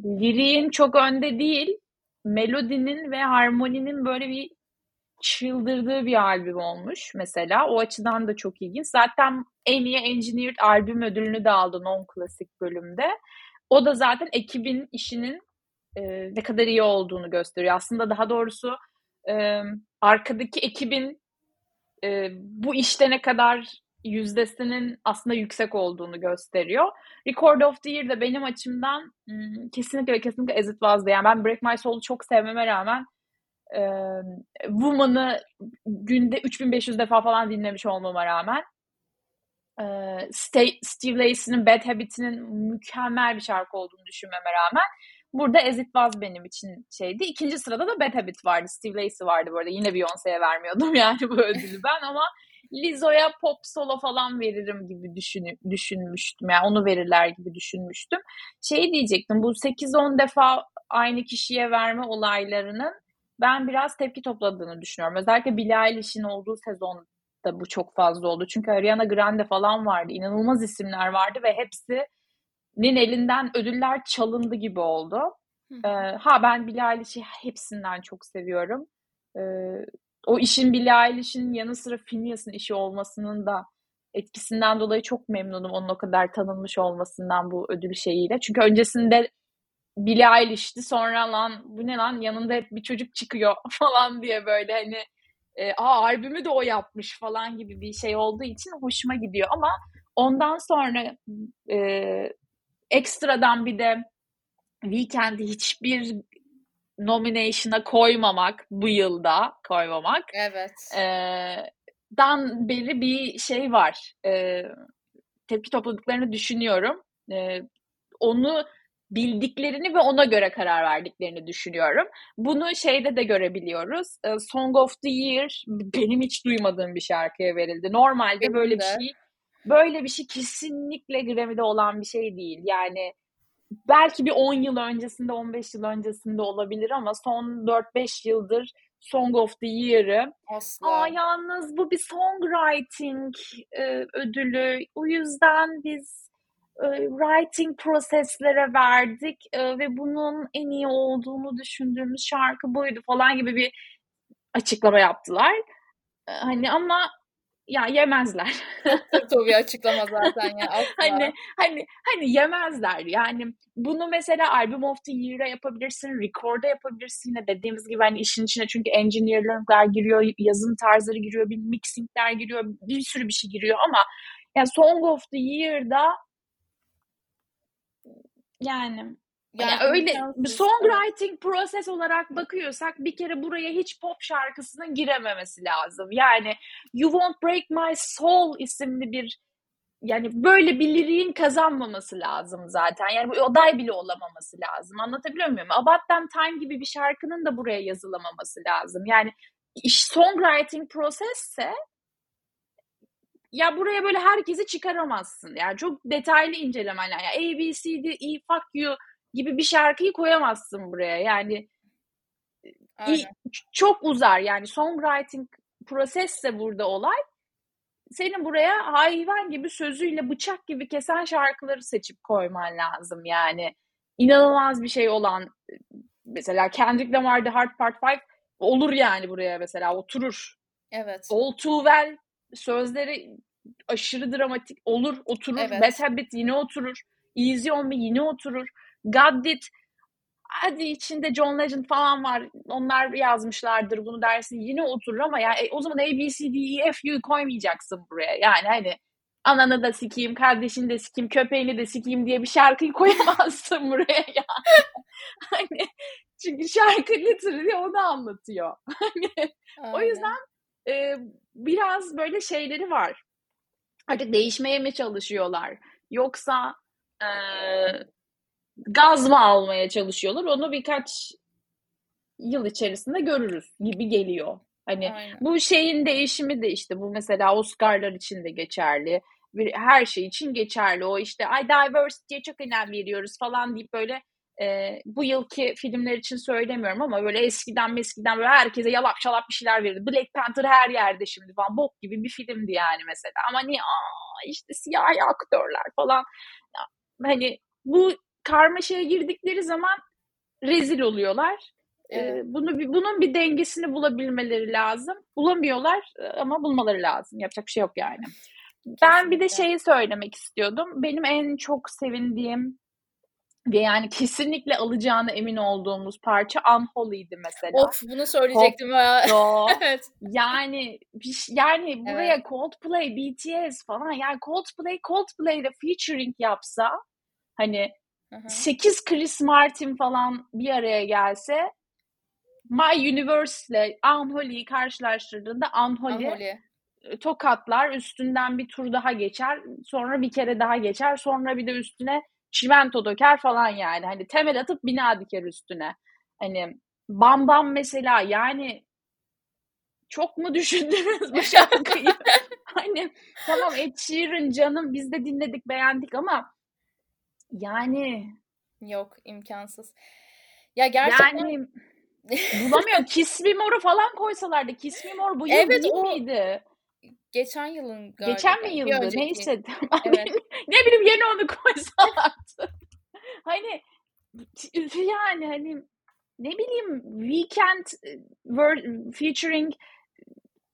Speaker 1: liriğin çok önde değil melodinin ve harmoninin böyle bir çıldırdığı bir albüm olmuş mesela. O açıdan da çok ilginç. Zaten en iyi Engineered albüm ödülünü de aldı non-klasik bölümde. O da zaten ekibin işinin e, ne kadar iyi olduğunu gösteriyor. Aslında daha doğrusu e, arkadaki ekibin e, bu işte ne kadar yüzdesinin aslında yüksek olduğunu gösteriyor. Record of the Year de benim açımdan kesinlikle ve kesinlikle As It Was'dı. Yani ben Break My Soul'u çok sevmeme rağmen e, Woman'ı günde 3500 defa falan dinlemiş olmama rağmen e, Steve Lacy'nin Bad Habit'inin mükemmel bir şarkı olduğunu düşünmeme rağmen burada As It Was benim için şeydi. İkinci sırada da Bad Habit vardı. Steve Lacy vardı arada. Yine Beyoncé'ye vermiyordum yani bu ödülü ben ama Lizzo'ya pop solo falan veririm gibi düşün, düşünmüştüm. Yani onu verirler gibi düşünmüştüm. Şey diyecektim bu 8-10 defa aynı kişiye verme olaylarının ben biraz tepki topladığını düşünüyorum. Özellikle Billie Eilish'in olduğu sezonda bu çok fazla oldu. Çünkü Ariana Grande falan vardı. İnanılmaz isimler vardı ve hepsinin elinden ödüller çalındı gibi oldu. Ee, ha ben Billie Eilish'i hepsinden çok seviyorum. Ee, o işin Billie Eilish'in yanı sıra Phineas'ın işi olmasının da etkisinden dolayı çok memnunum onun o kadar tanınmış olmasından bu ödül şeyiyle. Çünkü öncesinde Billie Eilish'ti sonra lan bu ne lan yanında hep bir çocuk çıkıyor falan diye böyle hani e, aa albümü de o yapmış falan gibi bir şey olduğu için hoşuma gidiyor ama Ondan sonra e, ekstradan bir de Weekend'i hiçbir nomination'a koymamak bu yılda koymamak.
Speaker 2: Evet.
Speaker 1: E, dan beri bir şey var. E, tepki topladıklarını düşünüyorum. E, onu bildiklerini ve ona göre karar verdiklerini düşünüyorum. Bunu şeyde de görebiliyoruz. Song of the Year benim hiç duymadığım bir şarkıya verildi. Normalde
Speaker 2: Benim
Speaker 1: böyle
Speaker 2: de.
Speaker 1: bir şey böyle bir şey kesinlikle Grammy'de olan bir şey değil. Yani belki bir 10 yıl öncesinde, 15 yıl öncesinde olabilir ama son 4-5 yıldır Song of the Year'ı
Speaker 2: Asla.
Speaker 1: Aa yalnız bu bir songwriting e, ödülü. O yüzden biz writing proseslere verdik e, ve bunun en iyi olduğunu düşündüğümüz şarkı buydu falan gibi bir açıklama yaptılar. E, hani ama ya yemezler.
Speaker 2: Tabii açıklama zaten ya. Asla.
Speaker 1: hani hani hani yemezler. Yani bunu mesela album of the year'a yapabilirsin, record'a yapabilirsin. Yine dediğimiz gibi hani işin içine çünkü engineer'lar giriyor, yazım tarzları giriyor, bir mixing'ler giriyor, bir sürü bir şey giriyor ama yani Song of the Year'da yani
Speaker 2: Yani
Speaker 1: ya öyle.
Speaker 2: Evet.
Speaker 1: songwriting proses olarak bakıyorsak bir kere buraya hiç pop şarkısının girememesi lazım. Yani You Won't Break My Soul isimli bir yani böyle bir liriğin kazanmaması lazım zaten. Yani bu aday bile olamaması lazım. Anlatabiliyor muyum? About Damn Time gibi bir şarkının da buraya yazılamaması lazım. Yani iş songwriting prosesse ya buraya böyle herkesi çıkaramazsın. Yani çok detaylı incelemen lazım. Yani A, B, C, D, E, fuck you gibi bir şarkıyı koyamazsın buraya. Yani
Speaker 2: Aynen.
Speaker 1: Çok uzar. Yani songwriting prosesse burada olay. Senin buraya hayvan gibi sözüyle bıçak gibi kesen şarkıları seçip koyman lazım yani. İnanılmaz bir şey olan mesela Kendrick Lamar'da Hard Part 5 olur yani buraya mesela oturur.
Speaker 2: Evet.
Speaker 1: All Too Well sözleri aşırı dramatik olur oturur.
Speaker 2: Evet.
Speaker 1: Bad Habit yine oturur. Easy On Me yine oturur. God Did hadi içinde John Legend falan var. Onlar yazmışlardır bunu dersin yine oturur ama ya e, o zaman A, B, C, D, E, F, U koymayacaksın buraya. Yani hani ananı da sikeyim, kardeşini de sikeyim, köpeğini de sikeyim diye bir şarkıyı koyamazsın buraya yani. hani çünkü şarkı literally onu anlatıyor. Hani o yüzden e, biraz böyle şeyleri var. Artık değişmeye mi çalışıyorlar? Yoksa e, gaz mı almaya çalışıyorlar? Onu birkaç yıl içerisinde görürüz gibi geliyor. Hani
Speaker 2: Aynen.
Speaker 1: bu şeyin değişimi de işte bu mesela Oscar'lar için de geçerli. Bir, her şey için geçerli. O işte ay diversity'ye çok önem veriyoruz falan deyip böyle e, bu yılki filmler için söylemiyorum ama böyle eskiden eskiden böyle herkese yalap şalap bir şeyler verirdi. Black Panther her yerde şimdi falan bok gibi bir filmdi yani mesela. Ama niye aa işte siyahi aktörler falan. Hani bu karmaşaya girdikleri zaman rezil oluyorlar.
Speaker 2: Evet.
Speaker 1: bunu bunun bir dengesini bulabilmeleri lazım. Bulamıyorlar ama bulmaları lazım. Yapacak bir şey yok yani. Ben bir de
Speaker 2: Kesinlikle.
Speaker 1: şeyi söylemek istiyordum. Benim en çok sevindiğim ve yani kesinlikle alacağına emin olduğumuz parça Unholy'di mesela.
Speaker 2: Of bunu söyleyecektim.
Speaker 1: Yo,
Speaker 2: evet.
Speaker 1: yani yani buraya Coldplay, BTS falan yani Coldplay Coldplay'de featuring yapsa hani
Speaker 2: Hı hı.
Speaker 1: 8 Chris Martin falan bir araya gelse My Universe'le Unholy'yi karşılaştırdığında Unholy
Speaker 2: Anholi.
Speaker 1: tokatlar üstünden bir tur daha geçer sonra bir kere daha geçer sonra bir de üstüne çimento döker falan yani. Hani temel atıp bina diker üstüne. Hani Bam Bam mesela yani çok mu düşündünüz bu şarkıyı? Hani tamam Ed Sheeran canım biz de dinledik beğendik ama yani
Speaker 2: Yok imkansız. Ya gerçekten
Speaker 1: yani bulamıyor. Kiss Me More'u falan koysalardı. Kiss Me More bu yıl
Speaker 2: Evet,
Speaker 1: değil
Speaker 2: o
Speaker 1: miydi?
Speaker 2: Geçen yılın galiba.
Speaker 1: Geçen mi yıldı?
Speaker 2: önceki.
Speaker 1: Neyse.
Speaker 2: Evet.
Speaker 1: ne bileyim yeni onu koysalardı. hani yani hani ne bileyim Weekend featuring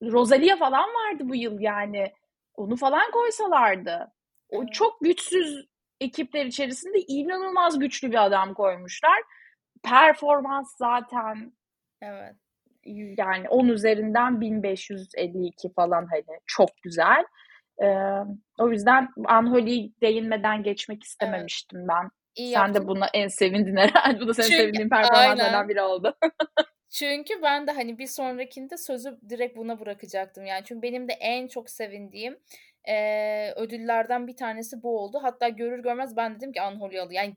Speaker 1: Rosalia falan vardı bu yıl yani. Onu falan koysalardı. O
Speaker 2: Evet.
Speaker 1: çok güçsüz ekipler içerisinde inanılmaz güçlü bir adam koymuşlar. Performans zaten
Speaker 2: Evet.
Speaker 1: Yani 10 üzerinden 1552 falan hani çok güzel. Eee, o yüzden Unholy'yi değinmeden geçmek istememiştim evet. ben.
Speaker 2: İyi
Speaker 1: Sen
Speaker 2: yaptın.
Speaker 1: de buna en sevindin herhalde. Bu da senin
Speaker 2: Çünkü,
Speaker 1: sevindiğin performanslardan biri oldu.
Speaker 2: Çünkü ben de hani bir sonrakinde sözü direkt buna bırakacaktım. Yani çünkü benim de en çok sevindiğim eee, ödüllerden bir tanesi bu oldu. Hatta görür görmez ben dedim ki Unholy aldı. Yani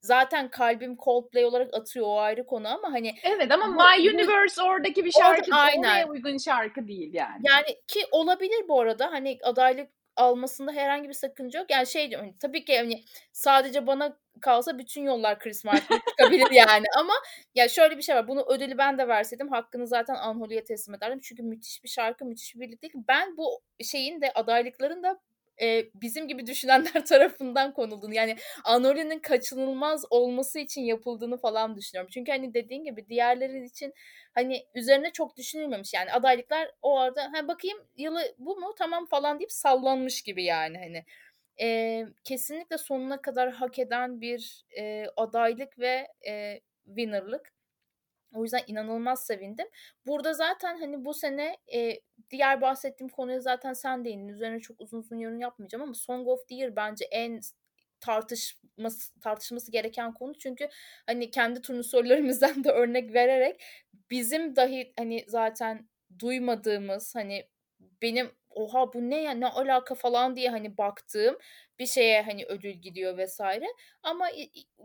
Speaker 2: zaten kalbim Coldplay olarak atıyor o ayrı konu ama hani
Speaker 1: Evet ama
Speaker 2: bu,
Speaker 1: My Universe oradaki bir
Speaker 2: orada
Speaker 1: şarkı oraya
Speaker 2: aynen.
Speaker 1: uygun şarkı değil yani.
Speaker 2: Yani ki olabilir bu arada hani adaylık almasında herhangi bir sakınca yok. Yani şey diyorum hani tabii ki hani sadece bana kalsa bütün yollar Chris Martin'e çıkabilir yani ama ya şöyle bir şey var. Bunu ödülü ben de verseydim hakkını zaten Unholy'ye teslim ederdim. Çünkü müthiş bir şarkı, müthiş bir birliktelik. Ben bu şeyin de adaylıkların da e, bizim gibi düşünenler tarafından konulduğunu yani Unholy'nin kaçınılmaz olması için yapıldığını falan düşünüyorum. Çünkü hani dediğin gibi diğerleri için hani üzerine çok düşünülmemiş yani adaylıklar o arada ha bakayım yılı bu mu tamam falan deyip sallanmış gibi yani hani e, kesinlikle sonuna kadar hak eden bir e, adaylık ve e, winnerlık. O yüzden inanılmaz sevindim. Burada zaten hani bu sene e, diğer bahsettiğim konuya zaten sen değindin. Üzerine çok uzun uzun yorum yapmayacağım ama Song of the Year bence en tartışması tartışması gereken konu çünkü hani kendi turnusörlerimizden de örnek vererek bizim dahi hani zaten duymadığımız hani benim oha bu ne ya ne alaka falan diye hani baktığım bir şeye hani ödül gidiyor vesaire ama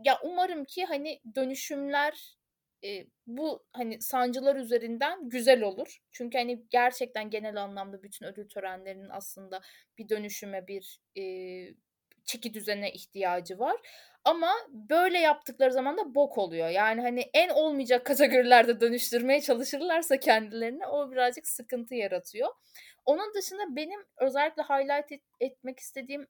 Speaker 2: ya umarım ki hani dönüşümler e, bu hani sancılar üzerinden güzel olur. Çünkü hani gerçekten genel anlamda bütün ödül törenlerinin aslında bir dönüşüme bir e, çeki düzene ihtiyacı var. Ama böyle yaptıkları zaman da bok oluyor. Yani hani en olmayacak kategorilerde dönüştürmeye çalışırlarsa kendilerini o birazcık sıkıntı yaratıyor. Onun dışında benim özellikle highlight et, etmek istediğim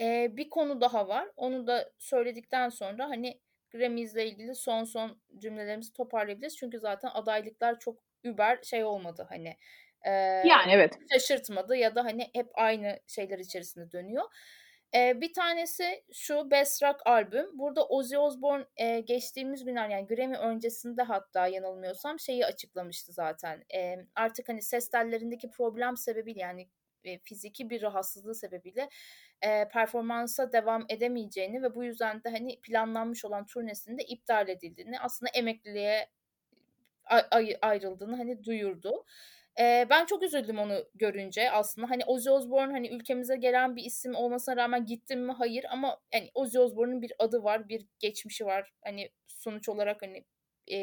Speaker 2: e, bir konu daha var. Onu da söyledikten sonra hani Grammys ile ilgili son son cümlelerimizi toparlayabiliriz. Çünkü zaten adaylıklar çok über şey olmadı hani. E,
Speaker 1: yani evet.
Speaker 2: Şaşırtmadı ya da hani hep aynı şeyler içerisinde dönüyor. E, bir tanesi şu Best Rock albüm. Burada Ozzy Osbourne e, geçtiğimiz günler yani Grammy öncesinde hatta yanılmıyorsam şeyi açıklamıştı zaten. E, artık hani ses tellerindeki problem sebebiyle yani e, fiziki bir rahatsızlığı sebebiyle e, performansa devam edemeyeceğini ve bu yüzden de hani planlanmış olan turnesinin de iptal edildiğini aslında emekliliğe ay- ayrıldığını hani duyurdu. E, ben çok üzüldüm onu görünce aslında. Hani Ozzy Osbourne hani ülkemize gelen bir isim olmasına rağmen gittim mi? Hayır ama yani Ozzy Osbourne'un bir adı var, bir geçmişi var. Hani sonuç olarak hani e,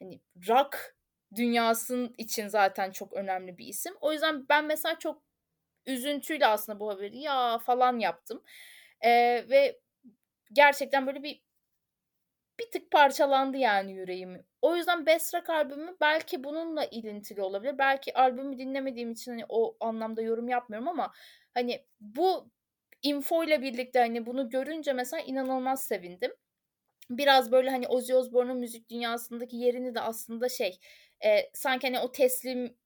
Speaker 2: hani rock dünyasının için zaten çok önemli bir isim. O yüzden ben mesela çok üzüntüyle aslında bu haberi ya falan yaptım. E, ve gerçekten böyle bir bir tık parçalandı yani yüreğim. O yüzden Best Rock albümü belki bununla ilintili olabilir. Belki albümü dinlemediğim için hani o anlamda yorum yapmıyorum ama hani bu info ile birlikte hani bunu görünce mesela inanılmaz sevindim. Biraz böyle hani Ozzy Osbourne'un müzik dünyasındaki yerini de aslında şey e, sanki hani o teslim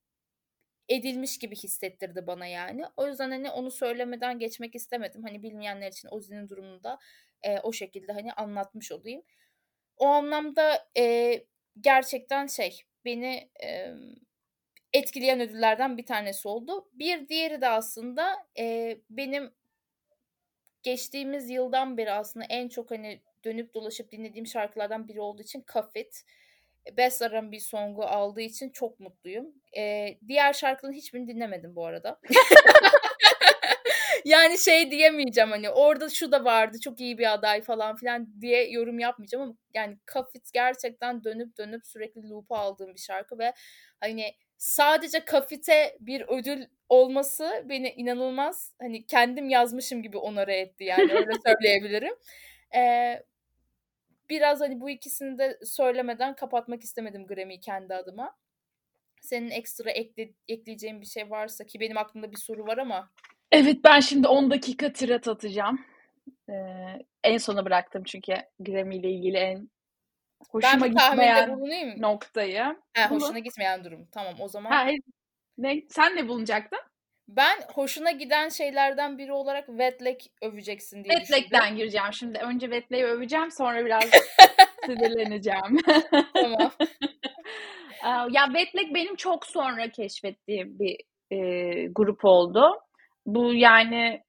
Speaker 2: edilmiş gibi hissettirdi bana yani. O yüzden hani onu söylemeden geçmek istemedim. Hani bilmeyenler için Ozzy'nin durumunu da e, o şekilde hani anlatmış olayım. O anlamda e, gerçekten şey beni e, etkileyen ödüllerden bir tanesi oldu. Bir diğeri de aslında e, benim geçtiğimiz yıldan beri aslında en çok hani dönüp dolaşıp dinlediğim şarkılardan biri olduğu için Kafit. Best R&B songu aldığı için çok mutluyum. Ee, diğer şarkıların hiçbirini dinlemedim bu arada. yani şey diyemeyeceğim hani orada şu da vardı çok iyi bir aday falan filan diye yorum yapmayacağım ama yani Kafit gerçekten dönüp dönüp sürekli loop'a aldığım bir şarkı ve hani sadece Kafit'e bir ödül olması beni inanılmaz hani kendim yazmışım gibi onara etti yani öyle söyleyebilirim. Ee, biraz hani bu ikisini de söylemeden kapatmak istemedim Grammy'yi kendi adıma. Senin ekstra ekle, ekleyeceğin bir şey varsa ki benim aklımda bir soru var ama.
Speaker 1: Evet ben şimdi 10 dakika tirat atacağım. Ee, en sona bıraktım çünkü Grammy ile ilgili en hoşuma
Speaker 2: ben
Speaker 1: gitmeyen noktayı.
Speaker 2: Ha, hoşuna gitmeyen durum. Tamam o zaman.
Speaker 1: Ha, ne, sen ne bulunacaktın?
Speaker 2: Ben hoşuna giden şeylerden biri olarak Wetleg öveceksin diye
Speaker 1: Wetleg'den gireceğim şimdi. Önce Wetleg'i öveceğim sonra biraz sinirleneceğim.
Speaker 2: tamam.
Speaker 1: ya Wetleg benim çok sonra keşfettiğim bir e, grup oldu. bu yani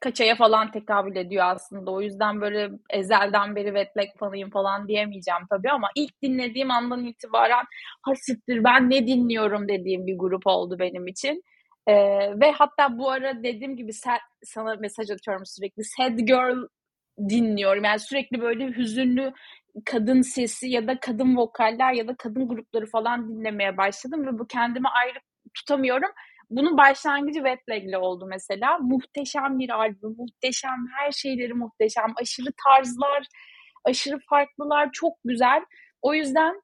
Speaker 1: kaç aya falan tekabül ediyor aslında. O yüzden böyle ezelden beri Wet fanıyım falan diyemeyeceğim tabii ama ilk dinlediğim andan itibaren hasittir ben ne dinliyorum dediğim bir grup oldu benim için. Ee, ve hatta bu ara dediğim gibi sad, sana mesaj atıyorum sürekli. Sad Girl dinliyorum. Yani sürekli böyle hüzünlü kadın sesi ya da kadın vokaller ya da kadın grupları falan dinlemeye başladım ve bu kendimi ayrı tutamıyorum. Bunun başlangıcı Wet oldu mesela. Muhteşem bir albüm, muhteşem, her şeyleri muhteşem, aşırı tarzlar, aşırı farklılar, çok güzel. O yüzden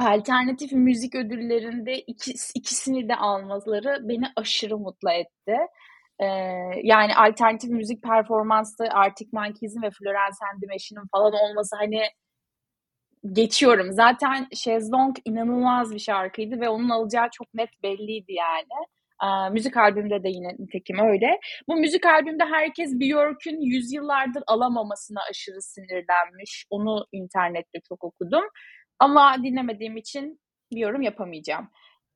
Speaker 1: alternatif müzik ödüllerinde ikis, ikisini de almaları beni aşırı mutlu etti. Ee, yani alternatif müzik performansı Arctic Monkeys'in ve Florence and the Machine'in falan olması hani geçiyorum. Zaten Şezlong inanılmaz bir şarkıydı ve onun alacağı çok net belliydi yani. Ee, müzik albümde de yine nitekim öyle. Bu müzik albümde herkes Björk'ün yüzyıllardır alamamasına aşırı sinirlenmiş. Onu internette çok okudum. Ama dinlemediğim için bir yorum yapamayacağım.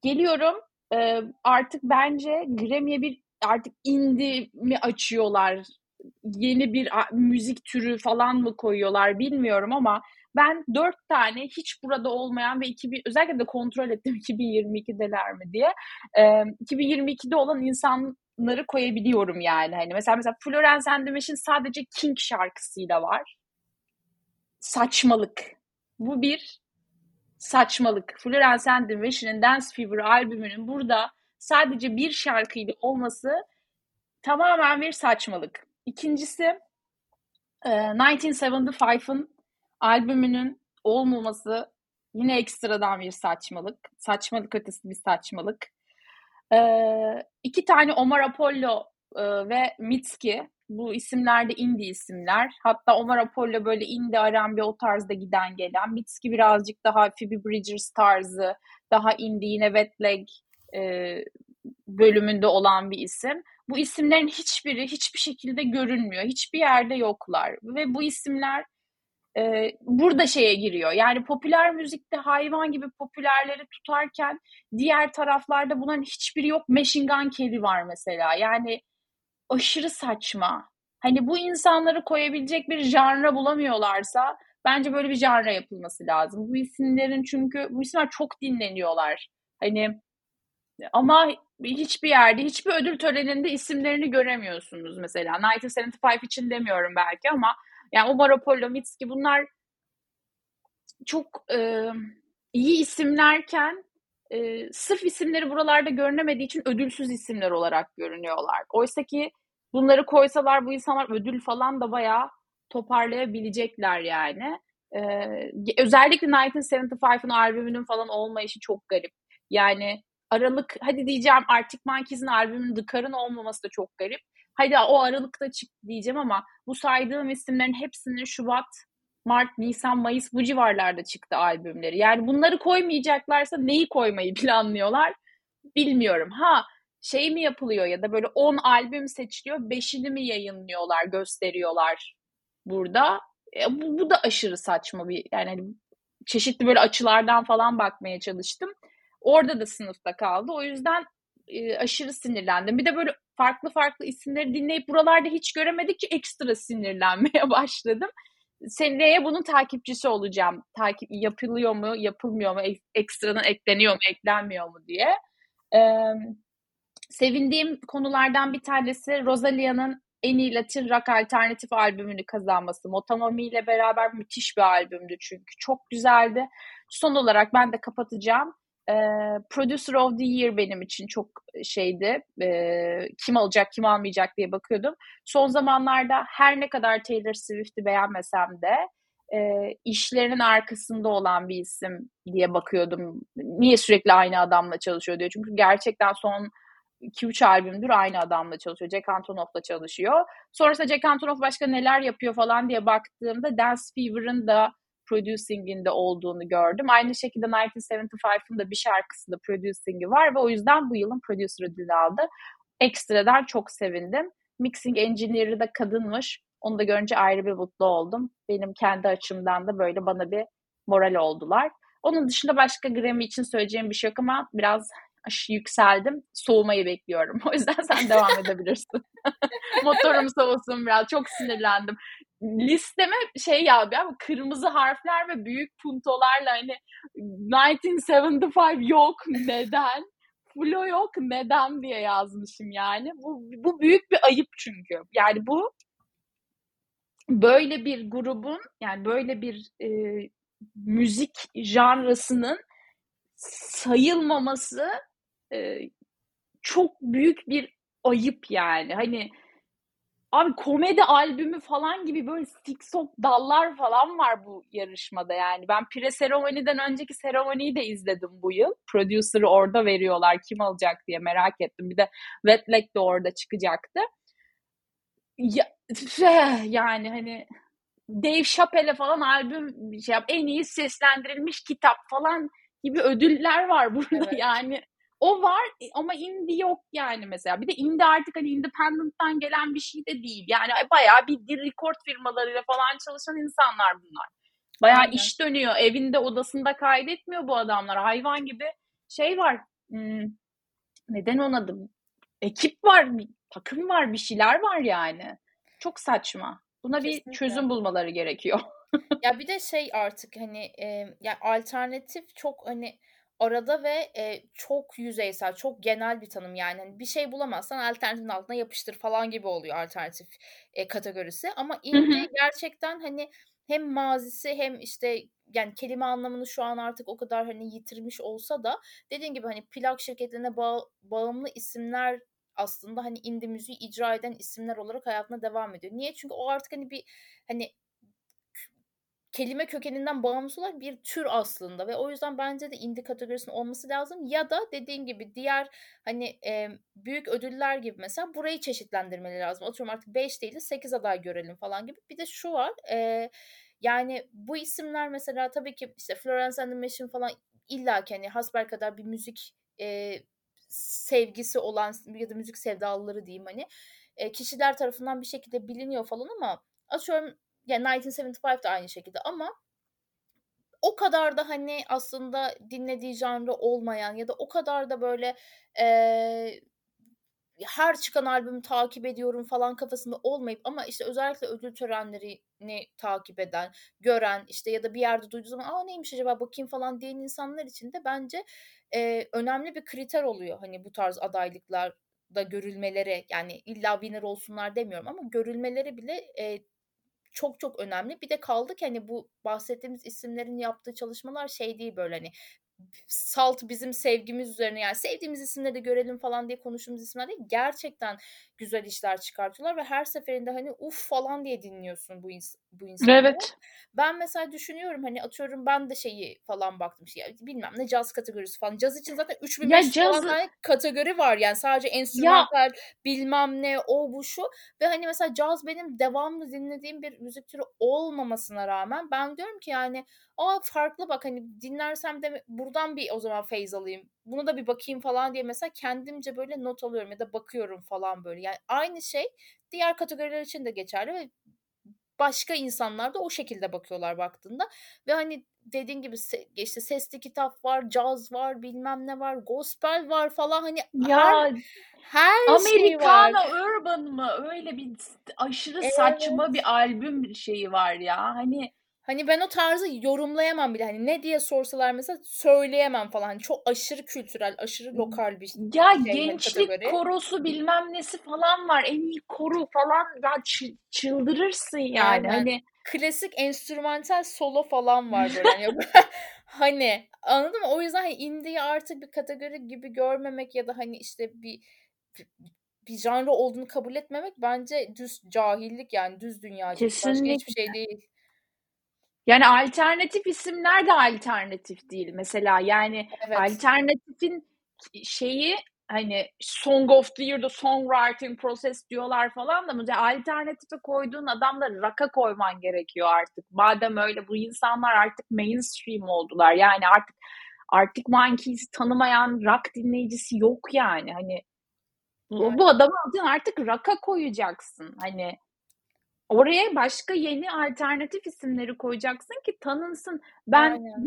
Speaker 1: Geliyorum e, artık bence Grammy'ye bir artık indie mi açıyorlar? Yeni bir müzik türü falan mı koyuyorlar bilmiyorum ama ben dört tane hiç burada olmayan ve 2000, özellikle de kontrol ettim 2022'deler mi diye. E, 2022'de olan insanları koyabiliyorum yani. Hani mesela mesela Florence and the sadece King şarkısıyla var. Saçmalık. Bu bir saçmalık. Florence and the Machine'in Dance Fever albümünün burada sadece bir şarkıyla olması tamamen bir saçmalık. İkincisi 1975'ın albümünün olmaması yine ekstradan bir saçmalık. Saçmalık ötesi bir saçmalık. Ee, iki tane Omar Apollo e, ve Mitski. Bu isimler de indie isimler. Hatta Omar Apollo böyle indie R&B o tarzda giden gelen. Mitski birazcık daha Phoebe Bridgers tarzı. Daha indie yine Wet Leg e, bölümünde olan bir isim. Bu isimlerin hiçbiri hiçbir şekilde görünmüyor. Hiçbir yerde yoklar. Ve bu isimler e, burada şeye giriyor. Yani popüler müzikte hayvan gibi popülerleri tutarken diğer taraflarda bunların hiçbiri yok. Machine Gun Kelly var mesela. Yani aşırı saçma. Hani bu insanları koyabilecek bir janra bulamıyorlarsa bence böyle bir janra yapılması lazım. Bu isimlerin çünkü bu isimler çok dinleniyorlar. Hani ama hiçbir yerde, hiçbir ödül töreninde isimlerini göremiyorsunuz mesela. 1975 için demiyorum belki ama yani Omar Apollo, Mitski bunlar çok e, iyi isimlerken e, sırf isimleri buralarda görünemediği için ödülsüz isimler olarak görünüyorlar. Oysa ki bunları koysalar bu insanlar ödül falan da bayağı toparlayabilecekler yani. Ee, özellikle 1975'ın albümünün falan olmayışı çok garip. Yani Aralık, hadi diyeceğim Arctic Monkeys'in albümünün The Car'ın olmaması da çok garip. Hadi o Aralık'ta çıktı diyeceğim ama bu saydığım isimlerin hepsinin Şubat, Mart, Nisan, Mayıs bu civarlarda çıktı albümleri. Yani bunları koymayacaklarsa neyi koymayı planlıyorlar bilmiyorum. Ha şey mi yapılıyor ya da böyle 10 albüm seçiliyor, 5'ini mi yayınlıyorlar, gösteriyorlar burada. E, bu, bu da aşırı saçma bir yani hani çeşitli böyle açılardan falan bakmaya çalıştım. Orada da sınıfta kaldı. O yüzden e, aşırı sinirlendim. Bir de böyle farklı farklı isimleri dinleyip buralarda hiç göremedikçe ekstra sinirlenmeye başladım. Seneye bunun takipçisi olacağım. Takip yapılıyor mu, yapılmıyor mu, ekstradan ekleniyor mu, eklenmiyor mu diye. Ee, sevindiğim konulardan bir tanesi Rosalia'nın en iyi Latin rock alternatif albümünü kazanması. Motonomi ile beraber müthiş bir albümdü çünkü. Çok güzeldi. Son olarak ben de kapatacağım. E, Producer of the Year benim için çok şeydi. E, kim alacak, kim almayacak diye bakıyordum. Son zamanlarda her ne kadar Taylor Swift'i beğenmesem de e, işlerinin arkasında olan bir isim diye bakıyordum. Niye sürekli aynı adamla çalışıyor diyor. Çünkü gerçekten son 2-3 albümdür aynı adamla çalışıyor. Jack Antonoff'la çalışıyor. Sonrasında Jack Antonoff başka neler yapıyor falan diye baktığımda Dance Fever'ın da producing'inde olduğunu gördüm. Aynı şekilde 1975'ın da bir şarkısında producing'i var ve o yüzden bu yılın producer ödülü aldı. Ekstradan çok sevindim. Mixing engineer'ı da kadınmış. Onu da görünce ayrı bir mutlu oldum. Benim kendi açımdan da böyle bana bir moral oldular. Onun dışında başka Grammy için söyleyeceğim bir şey yok ama biraz yükseldim. Soğumayı bekliyorum. O yüzden sen devam edebilirsin. Motorum soğusun biraz. Çok sinirlendim. Listeme şey ya abi kırmızı harfler ve büyük puntolarla hani 1975 yok neden? Flo yok neden diye yazmışım yani. Bu, bu büyük bir ayıp çünkü. Yani bu böyle bir grubun yani böyle bir e, müzik janrasının sayılmaması e, çok büyük bir ayıp yani. Hani abi komedi albümü falan gibi böyle TikTok dallar falan var bu yarışmada yani. Ben pre seremoniden önceki seremoniyi de izledim bu yıl. Producer'ı orada veriyorlar kim alacak diye merak ettim. Bir de Wet Leg de orada çıkacaktı. Ya, yani hani Dave Chappelle falan albüm şey yap, en iyi seslendirilmiş kitap falan gibi ödüller var burada evet. yani. O var ama indie yok yani mesela. Bir de indie artık hani independent'tan gelen bir şey de değil. Yani bayağı bir record firmalarıyla falan çalışan insanlar bunlar. Bayağı Aynen. iş dönüyor. Evinde odasında kaydetmiyor bu adamlar. Hayvan gibi şey var. Hmm, neden adı? Ekip var, bir takım var, bir şeyler var yani. Çok saçma. Buna Kesinlikle. bir çözüm bulmaları gerekiyor.
Speaker 2: ya bir de şey artık hani e, ya alternatif çok hani arada ve e, çok yüzeysel, çok genel bir tanım yani. Hani bir şey bulamazsan alternatifin altına yapıştır falan gibi oluyor alternatif e, kategorisi. Ama indie gerçekten hani hem mazisi hem işte yani kelime anlamını şu an artık o kadar hani yitirmiş olsa da dediğin gibi hani plak şirketlerine bağ, bağımlı isimler aslında hani indie müziği icra eden isimler olarak hayatına devam ediyor. Niye? Çünkü o artık hani bir hani kelime kökeninden bağımsız olarak bir tür aslında ve o yüzden bence de indie kategorisinin olması lazım ya da dediğin gibi diğer hani e, büyük ödüller gibi mesela burayı çeşitlendirmeleri lazım. Atıyorum artık 5 değil de 8 aday görelim falan gibi. Bir de şu var e, yani bu isimler mesela tabii ki işte Florence and the Machine falan illa ki hani hasbel kadar bir müzik e, sevgisi olan ya da müzik sevdalıları diyeyim hani e, kişiler tarafından bir şekilde biliniyor falan ama atıyorum yani 1975 de aynı şekilde ama o kadar da hani aslında dinlediği janrı olmayan ya da o kadar da böyle e, her çıkan albümü takip ediyorum falan kafasında olmayıp ama işte özellikle ödül törenlerini takip eden, gören işte ya da bir yerde duyduğu zaman aa neymiş acaba bakayım falan diyen insanlar için de bence e, önemli bir kriter oluyor hani bu tarz adaylıklar da görülmeleri. Yani illa winner olsunlar demiyorum ama görülmeleri bile e, çok çok önemli. Bir de kaldı ki hani bu bahsettiğimiz isimlerin yaptığı çalışmalar şey değil böyle hani salt bizim sevgimiz üzerine yani sevdiğimiz isimleri de görelim falan diye konuştuğumuz isimler değil. Gerçekten güzel işler çıkartıyorlar ve her seferinde hani uf falan diye dinliyorsun bu ins bu insanları.
Speaker 1: Evet.
Speaker 2: Ben mesela düşünüyorum hani atıyorum ben de şeyi falan baktım şey bilmem ne caz kategorisi falan. Caz için zaten 3500 ya falan kategori var yani sadece enstrümantal bilmem ne o bu şu ve hani mesela caz benim devamlı dinlediğim bir müzik türü olmamasına rağmen ben diyorum ki yani aa farklı bak hani dinlersem de buradan bir o zaman feyz alayım. Bunu da bir bakayım falan diye mesela kendimce böyle not alıyorum ya da bakıyorum falan böyle. Yani aynı şey diğer kategoriler için de geçerli ve başka insanlar da o şekilde bakıyorlar baktığında ve hani dediğin gibi işte sesli kitap var, caz var, bilmem ne var, gospel var falan hani
Speaker 1: ya her, her Americana şey var. Urban mı? Öyle bir aşırı evet. saçma bir albüm şeyi var ya. Hani
Speaker 2: Hani ben o tarzı yorumlayamam bile. Hani ne diye sorsalar mesela söyleyemem falan. Hani çok aşırı kültürel, aşırı lokal bir
Speaker 1: Ya şey, gençlik kategori. korosu bilmem nesi falan var. En iyi koru falan. Ya çıldırırsın yani. Aynen. Hani
Speaker 2: klasik enstrümantal solo falan var böyle. hani, hani anladın mı? O yüzden hani indie'yi artık bir kategori gibi görmemek ya da hani işte bir bir janrı olduğunu kabul etmemek bence düz cahillik yani düz dünya. Kesinlikle. Başka hiçbir şey değil.
Speaker 1: Yani alternatif isimler de alternatif değil mesela. Yani evet. alternatifin şeyi hani Song of the Year'da songwriting process diyorlar falan da mesela alternatife koyduğun adamları raka koyman gerekiyor artık. Madem öyle bu insanlar artık mainstream oldular. Yani artık Arctic Monkeys tanımayan rock dinleyicisi yok yani. Hani bu, bu adamı artık raka koyacaksın. Hani Oraya başka yeni alternatif isimleri koyacaksın ki tanınsın. Ben Aynen.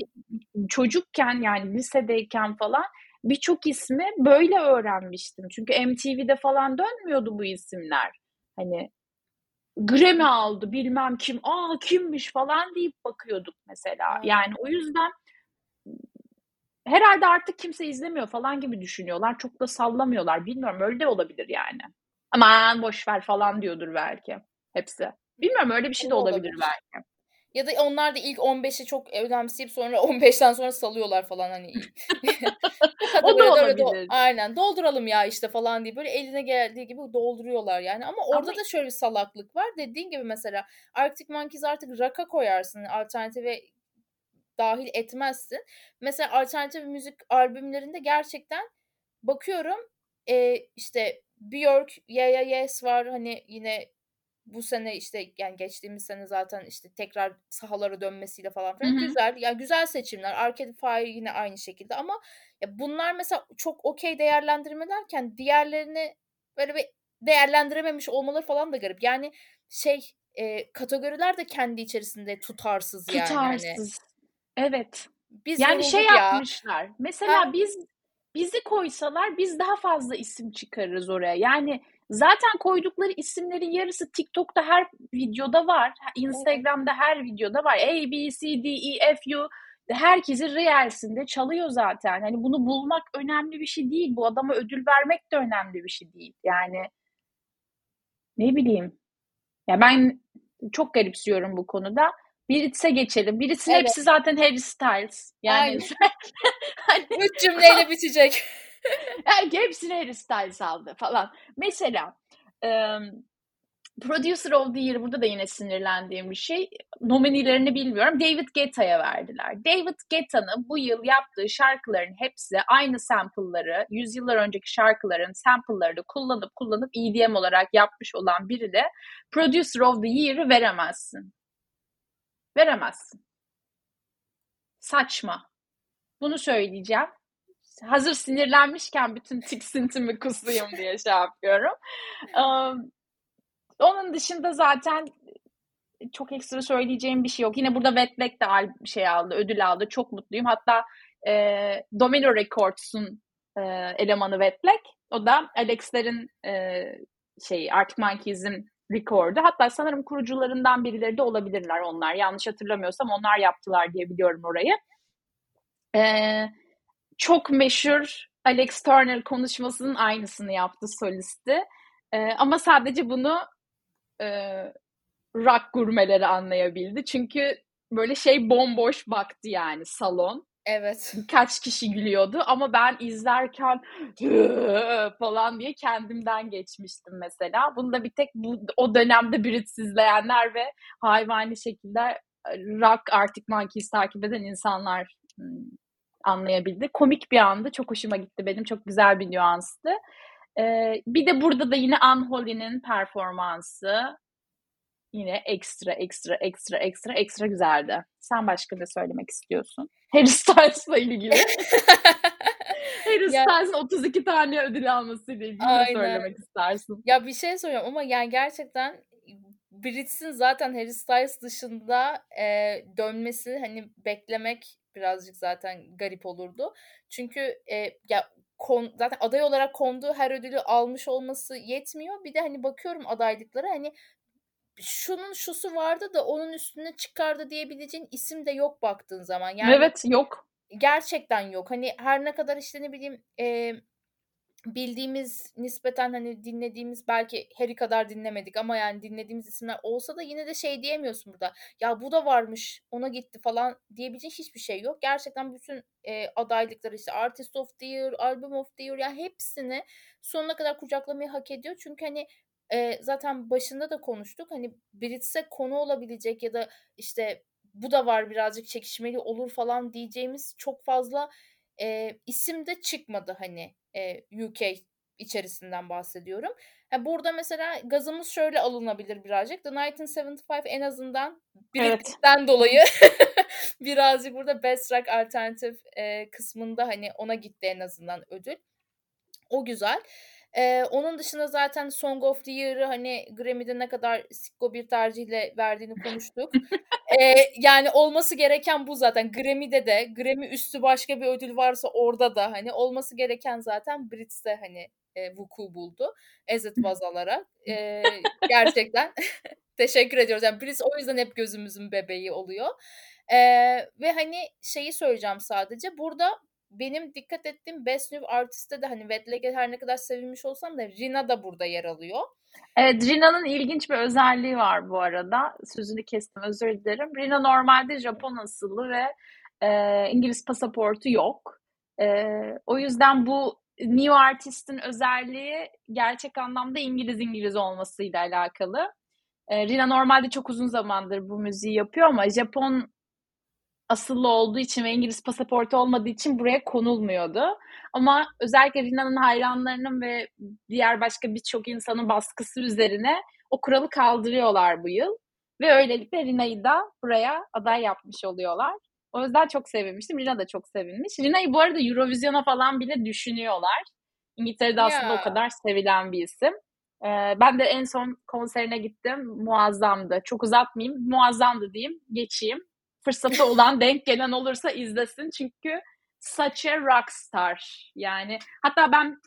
Speaker 1: çocukken yani lisedeyken falan birçok ismi böyle öğrenmiştim. Çünkü MTV'de falan dönmüyordu bu isimler. Hani Grammy aldı bilmem kim, aa kimmiş falan deyip bakıyorduk mesela. Yani o yüzden herhalde artık kimse izlemiyor falan gibi düşünüyorlar. Çok da sallamıyorlar. Bilmiyorum öyle de olabilir yani. Aman boş ver falan diyordur belki hepsi. Bilmiyorum öyle bir şey de olabilir, olabilir belki.
Speaker 2: Ya da onlar da ilk 15'i çok önemseyip sonra 15'ten sonra salıyorlar falan hani.
Speaker 1: o da olabilir. Do-
Speaker 2: aynen dolduralım ya işte falan diye böyle eline geldiği gibi dolduruyorlar yani. Ama orada Ama... da şöyle bir salaklık var. Dediğin gibi mesela Arctic Monkeys artık rock'a koyarsın. Alternatife dahil etmezsin. Mesela alternatif müzik albümlerinde gerçekten bakıyorum e, işte Björk, Yeah Yeah Yes var hani yine bu sene işte yani geçtiğimiz sene zaten işte tekrar sahalara dönmesiyle falan filan Hı-hı. güzel. Yani güzel seçimler. Arcade Fire yine aynı şekilde ama ya bunlar mesela çok okey değerlendirmelerken diğerlerini böyle bir değerlendirememiş olmaları falan da garip. Yani şey e, kategoriler de kendi içerisinde tutarsız yani. Hani.
Speaker 1: Tutarsız. Evet. Biz yani şey ya. yapmışlar. Mesela ha. biz bizi koysalar biz daha fazla isim çıkarırız oraya. Yani Zaten koydukları isimlerin yarısı TikTok'ta her videoda var. Instagram'da her videoda var. A, B, C, D, E, F, U herkesin Reels'inde çalıyor zaten. Hani bunu bulmak önemli bir şey değil. Bu adama ödül vermek de önemli bir şey değil. Yani ne bileyim. Ya ben çok garipsiyorum bu konuda. Biritis'e geçelim. Biritis'in evet. hepsi zaten Harry Styles. Yani
Speaker 2: hani... Üç cümleyle bitecek.
Speaker 1: yani hepsini Harry Styles aldı falan. Mesela um, Producer of the Year burada da yine sinirlendiğim bir şey. Nominilerini bilmiyorum. David Guetta'ya verdiler. David Guetta'nın bu yıl yaptığı şarkıların hepsi aynı sample'ları, yüzyıllar önceki şarkıların sample'larını kullanıp kullanıp EDM olarak yapmış olan biri de Producer of the Year'ı veremezsin. Veremezsin. Saçma. Bunu söyleyeceğim hazır sinirlenmişken bütün tiksintimi kusayım diye şey yapıyorum. Um, onun dışında zaten çok ekstra söyleyeceğim bir şey yok. Yine burada Wet Black de şey aldı, ödül aldı. Çok mutluyum. Hatta e, Domino Records'un e, elemanı Wet Black. O da Alex'lerin e, şey Arctic Monkeys'in rekordu. Hatta sanırım kurucularından birileri de olabilirler onlar. Yanlış hatırlamıyorsam onlar yaptılar diye biliyorum orayı. Eee çok meşhur Alex Turner konuşmasının aynısını yaptı solisti. E, ama sadece bunu e, rock gurmeleri anlayabildi. Çünkü böyle şey bomboş baktı yani salon.
Speaker 2: Evet.
Speaker 1: Birkaç kişi gülüyordu ama ben izlerken falan diye kendimden geçmiştim mesela. Bunu da bir tek bu, o dönemde Brits izleyenler ve hayvani şekilde rock Arctic Monkeys takip eden insanlar hmm, anlayabildi. Komik bir andı. Çok hoşuma gitti benim. Çok güzel bir nüanstı. Ee, bir de burada da yine Unholy'nin performansı yine ekstra ekstra ekstra ekstra ekstra güzeldi. Sen başka ne söylemek istiyorsun? Harry Styles'la ilgili. Harry Styles'ın 32 tane ödül almasıyla ilgili ne söylemek istersin?
Speaker 2: Ya bir şey söyleyeyim ama yani gerçekten Brits'in zaten Harry Styles dışında e, dönmesi hani beklemek birazcık zaten garip olurdu. Çünkü e, ya kon, zaten aday olarak konduğu her ödülü almış olması yetmiyor. Bir de hani bakıyorum adaylıklara hani şunun şusu vardı da onun üstüne çıkardı diyebileceğin isim de yok baktığın zaman. Yani
Speaker 1: evet yok.
Speaker 2: Gerçekten yok. Hani her ne kadar işte ne bileyim e, bildiğimiz nispeten hani dinlediğimiz belki Harry kadar dinlemedik ama yani dinlediğimiz isimler olsa da yine de şey diyemiyorsun burada. Ya bu da varmış ona gitti falan diyebileceğin hiçbir şey yok. Gerçekten bütün e, adaylıkları işte Artist of the Year, Album of the Year ya hepsini sonuna kadar kucaklamayı hak ediyor. Çünkü hani e, zaten başında da konuştuk. Hani Brits'e konu olabilecek ya da işte bu da var birazcık çekişmeli olur falan diyeceğimiz çok fazla e, isim de çıkmadı hani e, UK içerisinden bahsediyorum. Yani burada mesela gazımız şöyle alınabilir birazcık. The 1975 en azından biriktikten evet. dolayı birazcık burada Best Rock Alternative e, kısmında hani ona gitti en azından ödül. O güzel. Ee, onun dışında zaten Song of the Year'ı hani Grammy'de ne kadar sikko bir tercihle verdiğini konuştuk. ee, yani olması gereken bu zaten. Grammy'de de, Grammy üstü başka bir ödül varsa orada da hani olması gereken zaten Brits'te hani e, vuku buldu. As it was alarak. Ee, gerçekten teşekkür ediyoruz. Yani Brits o yüzden hep gözümüzün bebeği oluyor. Ee, ve hani şeyi söyleyeceğim sadece. Burada benim dikkat ettiğim Best New Artist'te de hani Wet her ne kadar sevilmiş olsam da Rina da burada yer alıyor.
Speaker 1: Evet, Rina'nın ilginç bir özelliği var bu arada. Sözünü kestim, özür dilerim. Rina normalde Japon asıllı ve e, İngiliz pasaportu yok. E, o yüzden bu New Artist'in özelliği gerçek anlamda İngiliz İngiliz olmasıyla alakalı. E, Rina normalde çok uzun zamandır bu müziği yapıyor ama Japon asıllı olduğu için ve İngiliz pasaportu olmadığı için buraya konulmuyordu. Ama özellikle Rina'nın hayranlarının ve diğer başka birçok insanın baskısı üzerine o kuralı kaldırıyorlar bu yıl. Ve öylelikle Rina'yı da buraya aday yapmış oluyorlar. O yüzden çok sevinmiştim. Rina da çok sevinmiş. Rina'yı bu arada Eurovision'a falan bile düşünüyorlar. İngiltere'de aslında o kadar sevilen bir isim. Ee, ben de en son konserine gittim. Muazzamdı. Çok uzatmayayım. Muazzamdı diyeyim. Geçeyim fırsatı olan denk gelen olursa izlesin. Çünkü such a rockstar. Yani hatta ben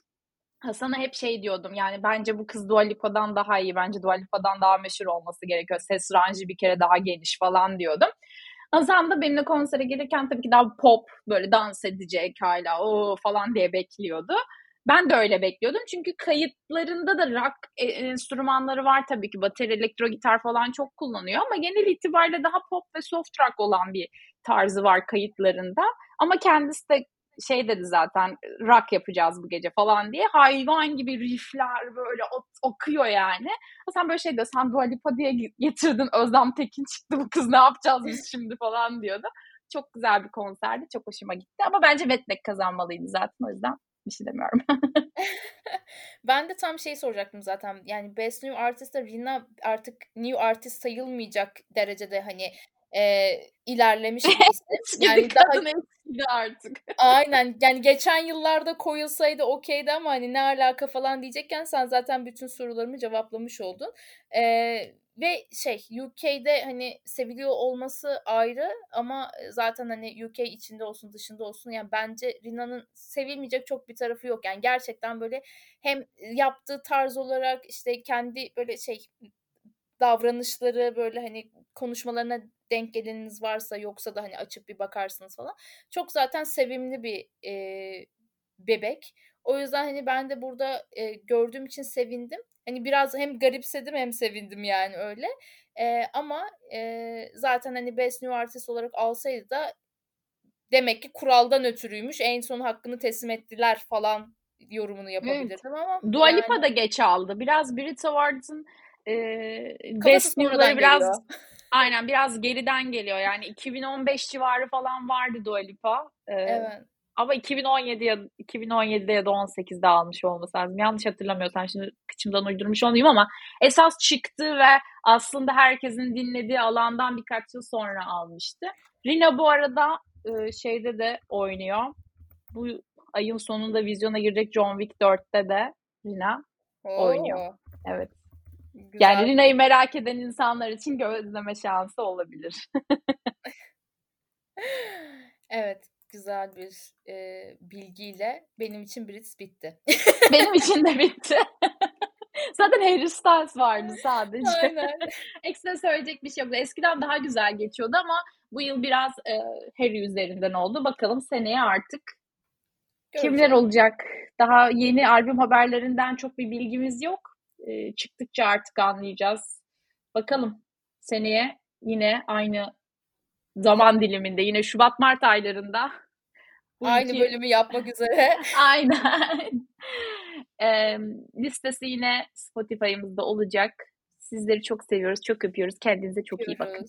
Speaker 1: Hasan'a hep şey diyordum yani bence bu kız Dua Lipa'dan daha iyi. Bence Dua Lipa'dan daha meşhur olması gerekiyor. Ses ranjı bir kere daha geniş falan diyordum. Hasan da benimle konsere gelirken tabii ki daha pop böyle dans edecek hala o falan diye bekliyordu. Ben de öyle bekliyordum. Çünkü kayıtlarında da rock e, enstrümanları var tabii ki. Bateri, elektro gitar falan çok kullanıyor ama genel itibariyle daha pop ve soft rock olan bir tarzı var kayıtlarında. Ama kendisi de şey dedi zaten rock yapacağız bu gece falan diye. Hayvan gibi riffler böyle okuyor yani. Sen böyle şey diyor sen Dua Lipa diye getirdin Özlem Tekin çıktı bu kız ne yapacağız biz şimdi falan diyordu. Çok güzel bir konserdi. Çok hoşuma gitti. Ama bence Wetback kazanmalıydı zaten o yüzden bir şey demiyorum.
Speaker 2: ben de tam şey soracaktım zaten. Yani Best New Artist'te Rina artık New Artist sayılmayacak derecede hani e, ilerlemiş bir isim.
Speaker 1: yani daha eskidi artık.
Speaker 2: Aynen. Yani geçen yıllarda koyulsaydı okeydi ama hani ne alaka falan diyecekken sen zaten bütün sorularımı cevaplamış oldun. Ee, ve şey UK'de hani seviliyor olması ayrı ama zaten hani UK içinde olsun dışında olsun yani bence Rina'nın sevilmeyecek çok bir tarafı yok. Yani gerçekten böyle hem yaptığı tarz olarak işte kendi böyle şey davranışları böyle hani konuşmalarına denk geleniniz varsa yoksa da hani açıp bir bakarsınız falan. Çok zaten sevimli bir e, bebek. O yüzden hani ben de burada e, gördüğüm için sevindim. Hani biraz hem garipsedim hem sevindim yani öyle. E, ama e, zaten hani Best New Artist olarak alsaydı da demek ki kuraldan ötürüymüş. En son hakkını teslim ettiler falan yorumunu yapabilirdim evet. ama.
Speaker 1: Dua Lipa yani... da geç aldı. Biraz Brit Awards'ın e, Best New'ları biraz aynen biraz geriden geliyor. Yani 2015 civarı falan vardı Dua Lipa. E, evet. Ama 2017 ya 2017'de ya da 18'de almış olması lazım. Yanlış hatırlamıyorsam şimdi kıçımdan uydurmuş olayım ama esas çıktı ve aslında herkesin dinlediği alandan birkaç yıl sonra almıştı. Rina bu arada e, şeyde de oynuyor. Bu ayın sonunda vizyona girecek John Wick 4'te de Rina Oo. oynuyor. Evet. Güzel. Yani Rina'yı merak eden insanlar için gözleme şansı olabilir.
Speaker 2: evet güzel bir e, bilgiyle benim için Brits bitti.
Speaker 1: benim için de bitti. Zaten Harry Styles vardı sadece.
Speaker 2: Aynen.
Speaker 1: Ekstra söyleyecek bir şey yok. Eskiden daha güzel geçiyordu ama bu yıl biraz e, Harry üzerinden oldu. Bakalım seneye artık Göreceğim. kimler olacak? Daha yeni albüm haberlerinden çok bir bilgimiz yok. E, çıktıkça artık anlayacağız. Bakalım seneye yine aynı zaman diliminde yine Şubat-Mart aylarında
Speaker 2: aynı iki... bölümü yapmak üzere.
Speaker 1: Aynen. e, listesi yine Spotify'ımızda olacak. Sizleri çok seviyoruz, çok öpüyoruz. Kendinize çok Öpüyoruz. iyi bakın.